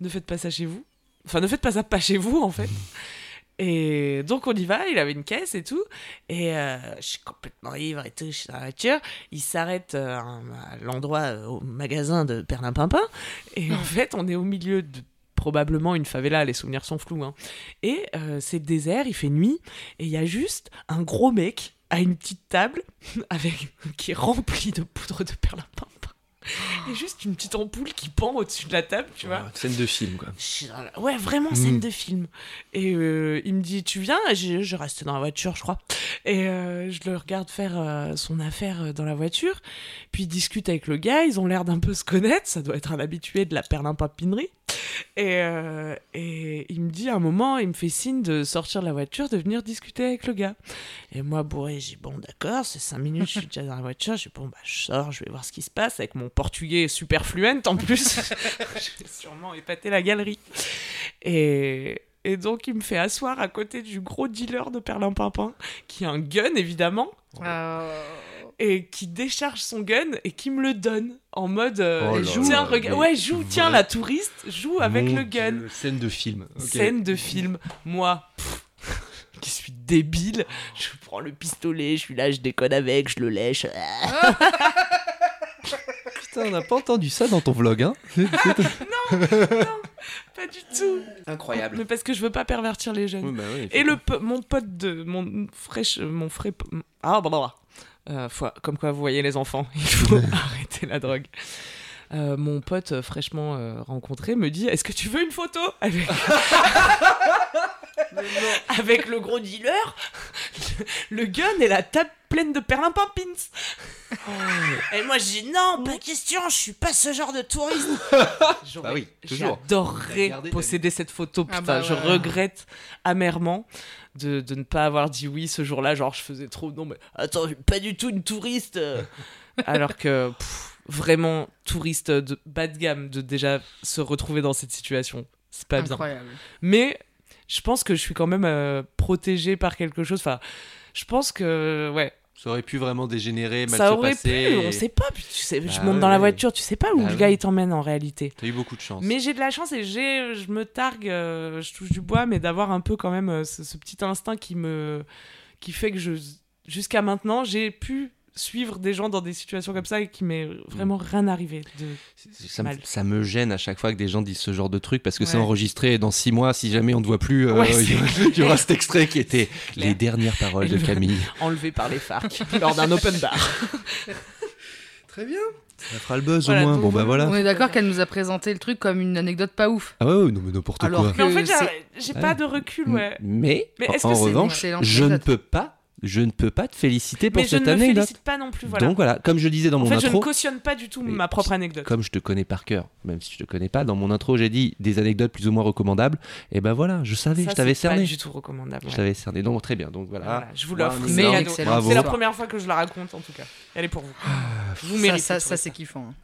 [SPEAKER 1] Ne faites pas ça chez vous. Enfin, ne faites pas ça pas chez vous, en fait. Et donc on y va, il avait une caisse et tout, et euh, je suis complètement ivre et tout, je suis dans la voiture, il s'arrête euh, à l'endroit, euh, au magasin de Perlimpinpin, et en fait on est au milieu de probablement une favela, les souvenirs sont flous, hein. et c'est le désert, il fait nuit, et il y a juste un gros mec à une petite table avec qui est rempli de poudre de perlimpinpin. Et juste une petite ampoule qui pend au-dessus de la table, tu vois.
[SPEAKER 2] Ah, Scène de film, quoi.
[SPEAKER 1] Je Ouais, vraiment scène
[SPEAKER 2] Mm.
[SPEAKER 1] de film. Et euh, il me dit, tu viens? Et je, je reste dans la voiture, je crois. Et euh, je le regarde faire euh, son affaire dans la voiture. Puis il discute avec le gars, ils ont l'air d'un peu se connaître. Ça doit être un habitué de la perlimpapinerie. Et, euh, et il me dit à un moment, il me fait signe de sortir de la voiture, de venir discuter avec le gars. Et moi, bourré, j'ai bon, d'accord, c'est cinq minutes, je suis déjà dans la voiture. J'ai bon, bah, je sors, je vais voir ce qui se passe avec mon portugais super fluent en plus. je vais sûrement épater la galerie. Et, et donc, il me fait asseoir à côté du gros dealer de perlimpinpin, qui a un gun, évidemment,
[SPEAKER 3] Euh,
[SPEAKER 1] et qui décharge son gun et qui me le donne en mode euh,
[SPEAKER 2] Oh là
[SPEAKER 1] joue,
[SPEAKER 2] là,
[SPEAKER 1] tiens, ouais, joue, tiens, la touriste, joue avec
[SPEAKER 2] Mon
[SPEAKER 1] le gun.
[SPEAKER 2] Dieu, Scène de film.
[SPEAKER 1] Scène de film. Moi, pff, qui suis débile, je prends le pistolet, je suis là, je déconne avec, je le lèche.
[SPEAKER 2] Putain, on n'a pas entendu ça dans ton vlog, hein
[SPEAKER 1] Pas du tout.
[SPEAKER 2] Incroyable.
[SPEAKER 1] Mais parce que je veux pas pervertir les jeunes.
[SPEAKER 2] Oui, bah oui,
[SPEAKER 1] Et le po- mon pote de mon fraîche mon frais ah bah, bah, bah. Euh, faut- comme quoi vous voyez les enfants, il faut arrêter la drogue. Euh, mon pote euh, fraîchement euh, rencontré me dit Est-ce que tu veux une photo avec, avec le gros dealer, le gun et la table pleine de perlimpinpins Et moi je dis Non, pas question, je suis pas ce genre de touriste.
[SPEAKER 2] Bah oui, toujours.
[SPEAKER 1] J'adorerais posséder cette photo,
[SPEAKER 3] Ah
[SPEAKER 1] putain,
[SPEAKER 3] bah
[SPEAKER 1] je regrette amèrement de, de ne pas avoir dit oui ce jour-là, genre je faisais trop, non mais attends, je suis pas du tout une touriste. Alors que pff, vraiment touriste de bas de gamme de déjà se retrouver dans cette situation, c'est pas bien. Mais je pense que je suis quand même euh, protégée par quelque chose. Enfin, je pense que ouais,
[SPEAKER 2] Ça aurait pu vraiment dégénérer, mal
[SPEAKER 1] ça
[SPEAKER 2] se
[SPEAKER 1] aurait
[SPEAKER 2] passer.
[SPEAKER 1] pu. On
[SPEAKER 2] et
[SPEAKER 1] sait pas. tu sais, je
[SPEAKER 2] Ah
[SPEAKER 1] monte
[SPEAKER 2] ouais,
[SPEAKER 1] dans la voiture, tu sais pas où
[SPEAKER 2] Bah
[SPEAKER 1] le gars il t'emmène en réalité.
[SPEAKER 2] T'as eu beaucoup de chance.
[SPEAKER 1] Mais j'ai de la chance et j'ai, je me targue, euh, je touche du bois, mais d'avoir un peu quand même euh, ce, ce petit instinct qui me, qui fait que je, jusqu'à maintenant, j'ai pu suivre des gens dans des situations comme ça et qui m'est vraiment rien arrivé. De...
[SPEAKER 2] ça, me,
[SPEAKER 1] mal.
[SPEAKER 2] ça me gêne à chaque fois que des gens disent ce genre de truc parce que c'est enregistré et dans six mois, si jamais on ne voit plus, euh,
[SPEAKER 1] Ouais,
[SPEAKER 2] il y aura- cet extrait qui était les dernières paroles de
[SPEAKER 1] Et
[SPEAKER 2] Camille.
[SPEAKER 1] Enlevé par les FARC lors d'un open bar.
[SPEAKER 2] Très bien. Ça fera le buzz
[SPEAKER 1] Voilà,
[SPEAKER 2] au moins. Bon bah
[SPEAKER 1] voilà.
[SPEAKER 3] On est d'accord qu'elle nous a présenté le truc comme une anecdote pas ouf.
[SPEAKER 2] Ah ouais, ouais, non mais n'importe quoi.
[SPEAKER 3] que-
[SPEAKER 1] Mais en fait, j'ai, pas de recul, ouais.
[SPEAKER 2] Mais,
[SPEAKER 1] Mais
[SPEAKER 2] en-
[SPEAKER 1] est-ce
[SPEAKER 2] en
[SPEAKER 1] que c'est une
[SPEAKER 2] revanche, je ne peux pas, je ne peux pas te féliciter pour
[SPEAKER 1] Mais je ne
[SPEAKER 2] cette
[SPEAKER 1] me
[SPEAKER 2] anecdote.
[SPEAKER 1] félicite pas non plus, voilà.
[SPEAKER 2] Donc voilà, comme je disais dans
[SPEAKER 1] en
[SPEAKER 2] mon
[SPEAKER 1] fait, je
[SPEAKER 2] intro,
[SPEAKER 1] ne cautionne pas du tout ma propre anecdote.
[SPEAKER 2] comme je te connais par cœur, même si je te connais pas, dans mon intro j'ai dit des anecdotes plus ou moins recommandables. Et ben voilà, je savais,
[SPEAKER 1] Ça,
[SPEAKER 2] je t'avais
[SPEAKER 1] c'est pas
[SPEAKER 2] cerné.
[SPEAKER 1] du tout recommandable.
[SPEAKER 2] Je t'avais cerné. Donc très bien. Donc voilà.
[SPEAKER 1] Voilà, je vous l'offre. c'est la première fois que je la raconte en tout cas. Elle est pour vous. Vous
[SPEAKER 3] Ça,
[SPEAKER 1] méritez.
[SPEAKER 3] ça, ça c'est kiffant. hein.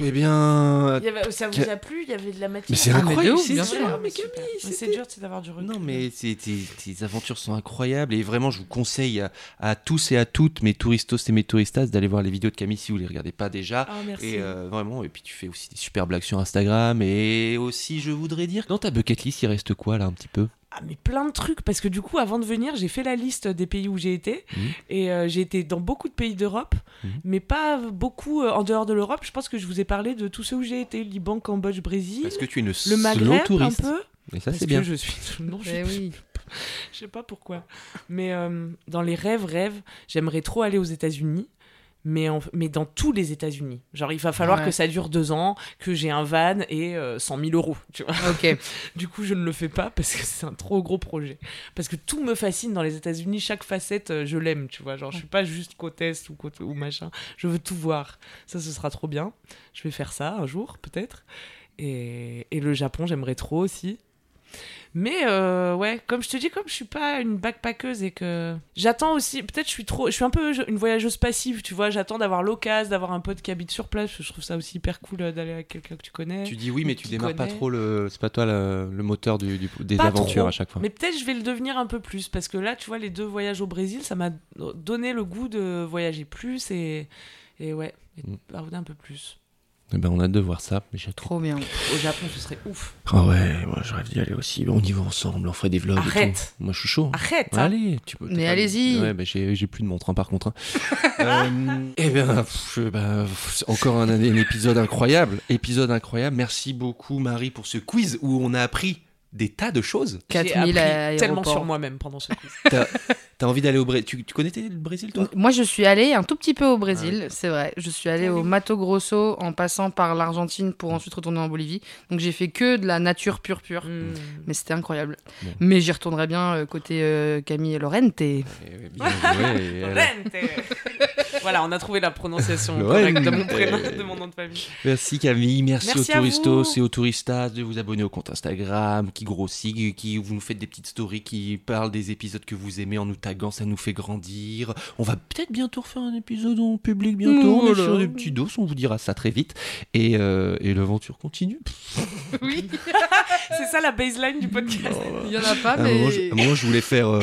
[SPEAKER 2] Eh bien,
[SPEAKER 1] Il y avait- ça vous a plu? Il y avait de la matière.
[SPEAKER 2] mais c'est
[SPEAKER 3] Ah, mais
[SPEAKER 2] incroyable. c'est
[SPEAKER 3] bien
[SPEAKER 2] sûr,
[SPEAKER 3] sûr.
[SPEAKER 1] Ah,
[SPEAKER 2] mais. Camille,
[SPEAKER 1] c'est
[SPEAKER 2] c'était-
[SPEAKER 1] dur d'avoir du recul.
[SPEAKER 2] Non, mais tes aventures sont incroyables et vraiment, je vous conseille à, à tous et à toutes, mes touristos et mes touristas, d'aller voir les vidéos de Camille si vous les regardez pas déjà.
[SPEAKER 1] Ah, merci.
[SPEAKER 2] Et euh, vraiment, et puis tu fais aussi des super blagues sur Instagram. Et aussi, je voudrais dire, dans ta bucket list, il reste quoi là un petit peu?
[SPEAKER 1] Ah, mais plein de trucs. Parce que du coup, avant de venir, j'ai fait la liste des pays où j'ai été.
[SPEAKER 2] Mhm.
[SPEAKER 1] Et euh, j'ai été dans beaucoup de pays d'Europe.
[SPEAKER 2] Mhm.
[SPEAKER 1] Mais pas beaucoup euh, en dehors de l'Europe. Je pense que je vous ai parlé de tous ceux où j'ai été Liban, Cambodge, Brésil.
[SPEAKER 2] Parce que tu es une
[SPEAKER 1] Le
[SPEAKER 2] slow
[SPEAKER 1] Maghreb, un
[SPEAKER 2] touriste.
[SPEAKER 1] peu.
[SPEAKER 2] Et ça, c'est
[SPEAKER 1] que
[SPEAKER 2] bien.
[SPEAKER 1] je suis. Non, je
[SPEAKER 3] Eh oui.
[SPEAKER 1] Je sais pas pourquoi. Mais euh, dans les rêves, rêves, j'aimerais trop aller aux États-Unis. mais, en- mais dans tous les États-Unis. Genre, il va falloir
[SPEAKER 3] Ouais.
[SPEAKER 1] que ça dure deux ans, que j'ai un van et euh, 100 000 euros, tu vois.
[SPEAKER 3] Ok.
[SPEAKER 1] Du coup, je ne le fais pas parce que c'est un trop gros projet. Parce que tout me fascine dans les États-Unis, chaque facette, euh, je l'aime, tu vois. Genre, je suis pas juste côte est ou côte ou machin. Je veux tout voir. Ça, ce sera trop bien. Je vais faire ça un jour, peut-être. Et, et le Japon, j'aimerais trop aussi. Mais euh, ouais, comme je te dis, comme je suis pas une backpackeuse et que j'attends aussi, peut-être je suis trop, je suis un peu une voyageuse passive, tu vois. J'attends d'avoir l'occasion, d'avoir un pote qui habite sur place. Je trouve ça aussi hyper cool euh, d'aller avec quelqu'un que tu connais.
[SPEAKER 2] Tu dis oui, mais tu démarres pas trop le. C'est pas toi le, le moteur du, du- des
[SPEAKER 1] Pas
[SPEAKER 2] aventures
[SPEAKER 1] trop,
[SPEAKER 2] à chaque fois.
[SPEAKER 1] Mais peut-être je vais le devenir un peu plus parce que là, tu vois, les deux voyages au Brésil, ça m'a donné le goût de voyager plus et, et ouais, et de
[SPEAKER 2] Mm.
[SPEAKER 1] un peu plus.
[SPEAKER 2] Eh ben, on a hâte de voir ça. Mais j'ai
[SPEAKER 3] Trop bien.
[SPEAKER 1] Au Japon, ce serait ouf.
[SPEAKER 2] Ah ouais, moi je rêve d'y aller aussi. On y va ensemble, on ferait des vlogs. et
[SPEAKER 1] Arrête.
[SPEAKER 2] tout. Moi je suis chaud.
[SPEAKER 1] Arrête
[SPEAKER 2] Ouais,
[SPEAKER 1] hein.
[SPEAKER 2] Allez, tu peux.
[SPEAKER 3] Mais allez-y.
[SPEAKER 2] Ouais, bah, j'ai j'ai plus de montre hein, par contre. hein. euh, eh bien, pff, bah, encore un, un épisode incroyable. Épisode incroyable. Merci beaucoup Marie pour ce quiz où on a appris des tas de choses.
[SPEAKER 1] J'ai
[SPEAKER 3] 4000
[SPEAKER 1] appris
[SPEAKER 3] aéroports.
[SPEAKER 1] tellement sur moi-même pendant ce quiz.
[SPEAKER 2] T'as envie d'aller au Brésil? Tu, tu connaissais le Brésil toi?
[SPEAKER 3] Moi, je suis allée un tout petit peu au Brésil, c'est vrai. Je suis allée au Mato Grosso en passant par l'Argentine pour ensuite retourner en Bolivie. Donc j'ai fait que de la nature pure pure.
[SPEAKER 1] Hmm.
[SPEAKER 3] Mais c'était incroyable.
[SPEAKER 2] Bon.
[SPEAKER 3] Mais j'y retournerai bien euh, côté euh, Camille et Lorente.
[SPEAKER 2] Eh, a-
[SPEAKER 1] Lorente. Voilà, on a trouvé la prononciation correcte de mon prénom, de mon nom de famille.
[SPEAKER 2] Merci Camille, merci,
[SPEAKER 1] Merci
[SPEAKER 2] aux touristos
[SPEAKER 1] vous.
[SPEAKER 2] et aux touristas de vous abonner au compte Instagram qui grossit, qui, qui- vous nous faites des petites stories qui parlent des épisodes que vous aimez en nous taguant, ça nous fait grandir. On va peut-être bientôt refaire un épisode en public bientôt, on est
[SPEAKER 3] Voilà.
[SPEAKER 2] sur des petits dos, on vous dira ça très vite. Et, euh, et l'aventure continue.
[SPEAKER 3] Oui,
[SPEAKER 1] C'est ça la baseline du podcast.
[SPEAKER 3] il y en a pas, mais.
[SPEAKER 2] moment, je voulais faire euh,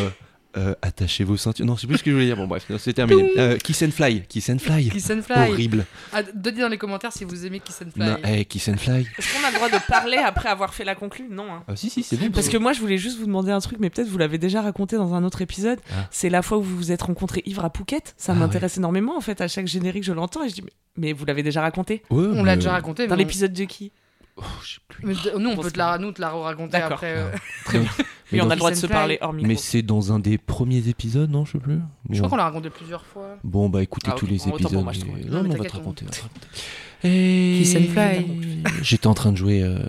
[SPEAKER 2] euh, attachez vos ceintures. Non, c'est plus ce que je voulais dire. Bon bref, c'est terminé. Euh, kiss and fly, kiss and fly.
[SPEAKER 3] Kiss and Fly.
[SPEAKER 2] Horrible.
[SPEAKER 3] Ah, Donnez dans les commentaires si vous aimez Kiss and Fly.
[SPEAKER 2] Non, eh, kiss and fly.
[SPEAKER 1] Est-ce qu'on a le droit de parler après avoir fait la conclue Non. hein.
[SPEAKER 2] Ah si si, c'est bon.
[SPEAKER 1] Parce que moi, je voulais juste vous demander un truc, mais peut-être vous l'avez déjà raconté dans un autre épisode.
[SPEAKER 2] Ah.
[SPEAKER 1] C'est la fois où vous vous êtes rencontrés ivre à Phuket. Ça
[SPEAKER 2] Ah
[SPEAKER 1] m'intéresse énormément, en fait. À chaque générique, je l'entends et je dis, mais, mais vous l'avez déjà raconté?
[SPEAKER 2] Ouais,
[SPEAKER 3] On l'a déjà raconté.
[SPEAKER 1] Dans
[SPEAKER 3] mais
[SPEAKER 1] l'épisode de qui?
[SPEAKER 2] Oh, plus.
[SPEAKER 3] mais de- Nous, on peut
[SPEAKER 1] c'est
[SPEAKER 3] te la, nous, te la raconter après. euh.
[SPEAKER 2] Très bien.
[SPEAKER 1] Oui, on a le droit de se parler hors micro.
[SPEAKER 2] Mais c'est dans un des premiers épisodes, non Je sais plus.
[SPEAKER 3] Je crois qu'on l'a raconté plusieurs fois.
[SPEAKER 2] Bon, bah écoutez
[SPEAKER 1] Ah,
[SPEAKER 2] tous les épisodes.
[SPEAKER 1] moi.
[SPEAKER 2] Non,
[SPEAKER 3] Non,
[SPEAKER 2] mais
[SPEAKER 3] mais
[SPEAKER 2] on va te raconter. Et...
[SPEAKER 3] Kiss and Fly.
[SPEAKER 2] J'étais en train de jouer euh,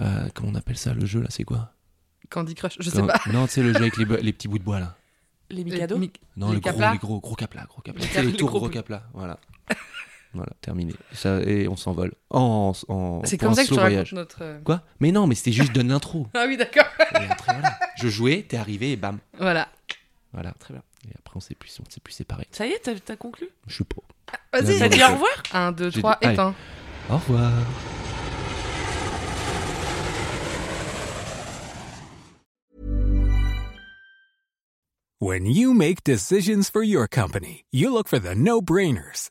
[SPEAKER 2] à. Comment on appelle ça Le jeu là, c'est quoi
[SPEAKER 3] Candy Crush, je sais
[SPEAKER 2] Quand-
[SPEAKER 3] pas.
[SPEAKER 2] Non, tu sais, le jeu avec les, petits bouts de bois là.
[SPEAKER 1] Les Mikado
[SPEAKER 3] Les-
[SPEAKER 2] Non,
[SPEAKER 3] Les
[SPEAKER 2] le gros, les gros, gros caplas, gros caplas.
[SPEAKER 1] Les
[SPEAKER 2] Tu sais,
[SPEAKER 1] cap-
[SPEAKER 2] le
[SPEAKER 1] les
[SPEAKER 2] tour
[SPEAKER 1] gros
[SPEAKER 2] gros caplas, voilà. Voilà, terminé. Ça, et on s'envole. En, en,
[SPEAKER 3] C'est comme ça que tu
[SPEAKER 2] slow
[SPEAKER 3] racontes
[SPEAKER 2] voyage.
[SPEAKER 3] notre. euh,
[SPEAKER 2] Quoi? Mais non, mais c'était juste donne l'intro.
[SPEAKER 3] Ah oui, d'accord.
[SPEAKER 2] Et après, voilà. Je jouais, t'es arrivé et bam.
[SPEAKER 3] Voilà.
[SPEAKER 2] Voilà, très bien. Et après, on s'est plus, on s'est plus séparés.
[SPEAKER 1] Ça y est, t'as t'as conclu?
[SPEAKER 2] Je suis pas.
[SPEAKER 3] Vas-y.
[SPEAKER 2] Non,
[SPEAKER 1] T'as dit au revoir
[SPEAKER 3] 1, 2,
[SPEAKER 2] J'ai
[SPEAKER 3] 3,
[SPEAKER 2] dit- allez.
[SPEAKER 3] éteins.
[SPEAKER 2] Au revoir.
[SPEAKER 5] When you make decisions for your company, you look for the no brainers.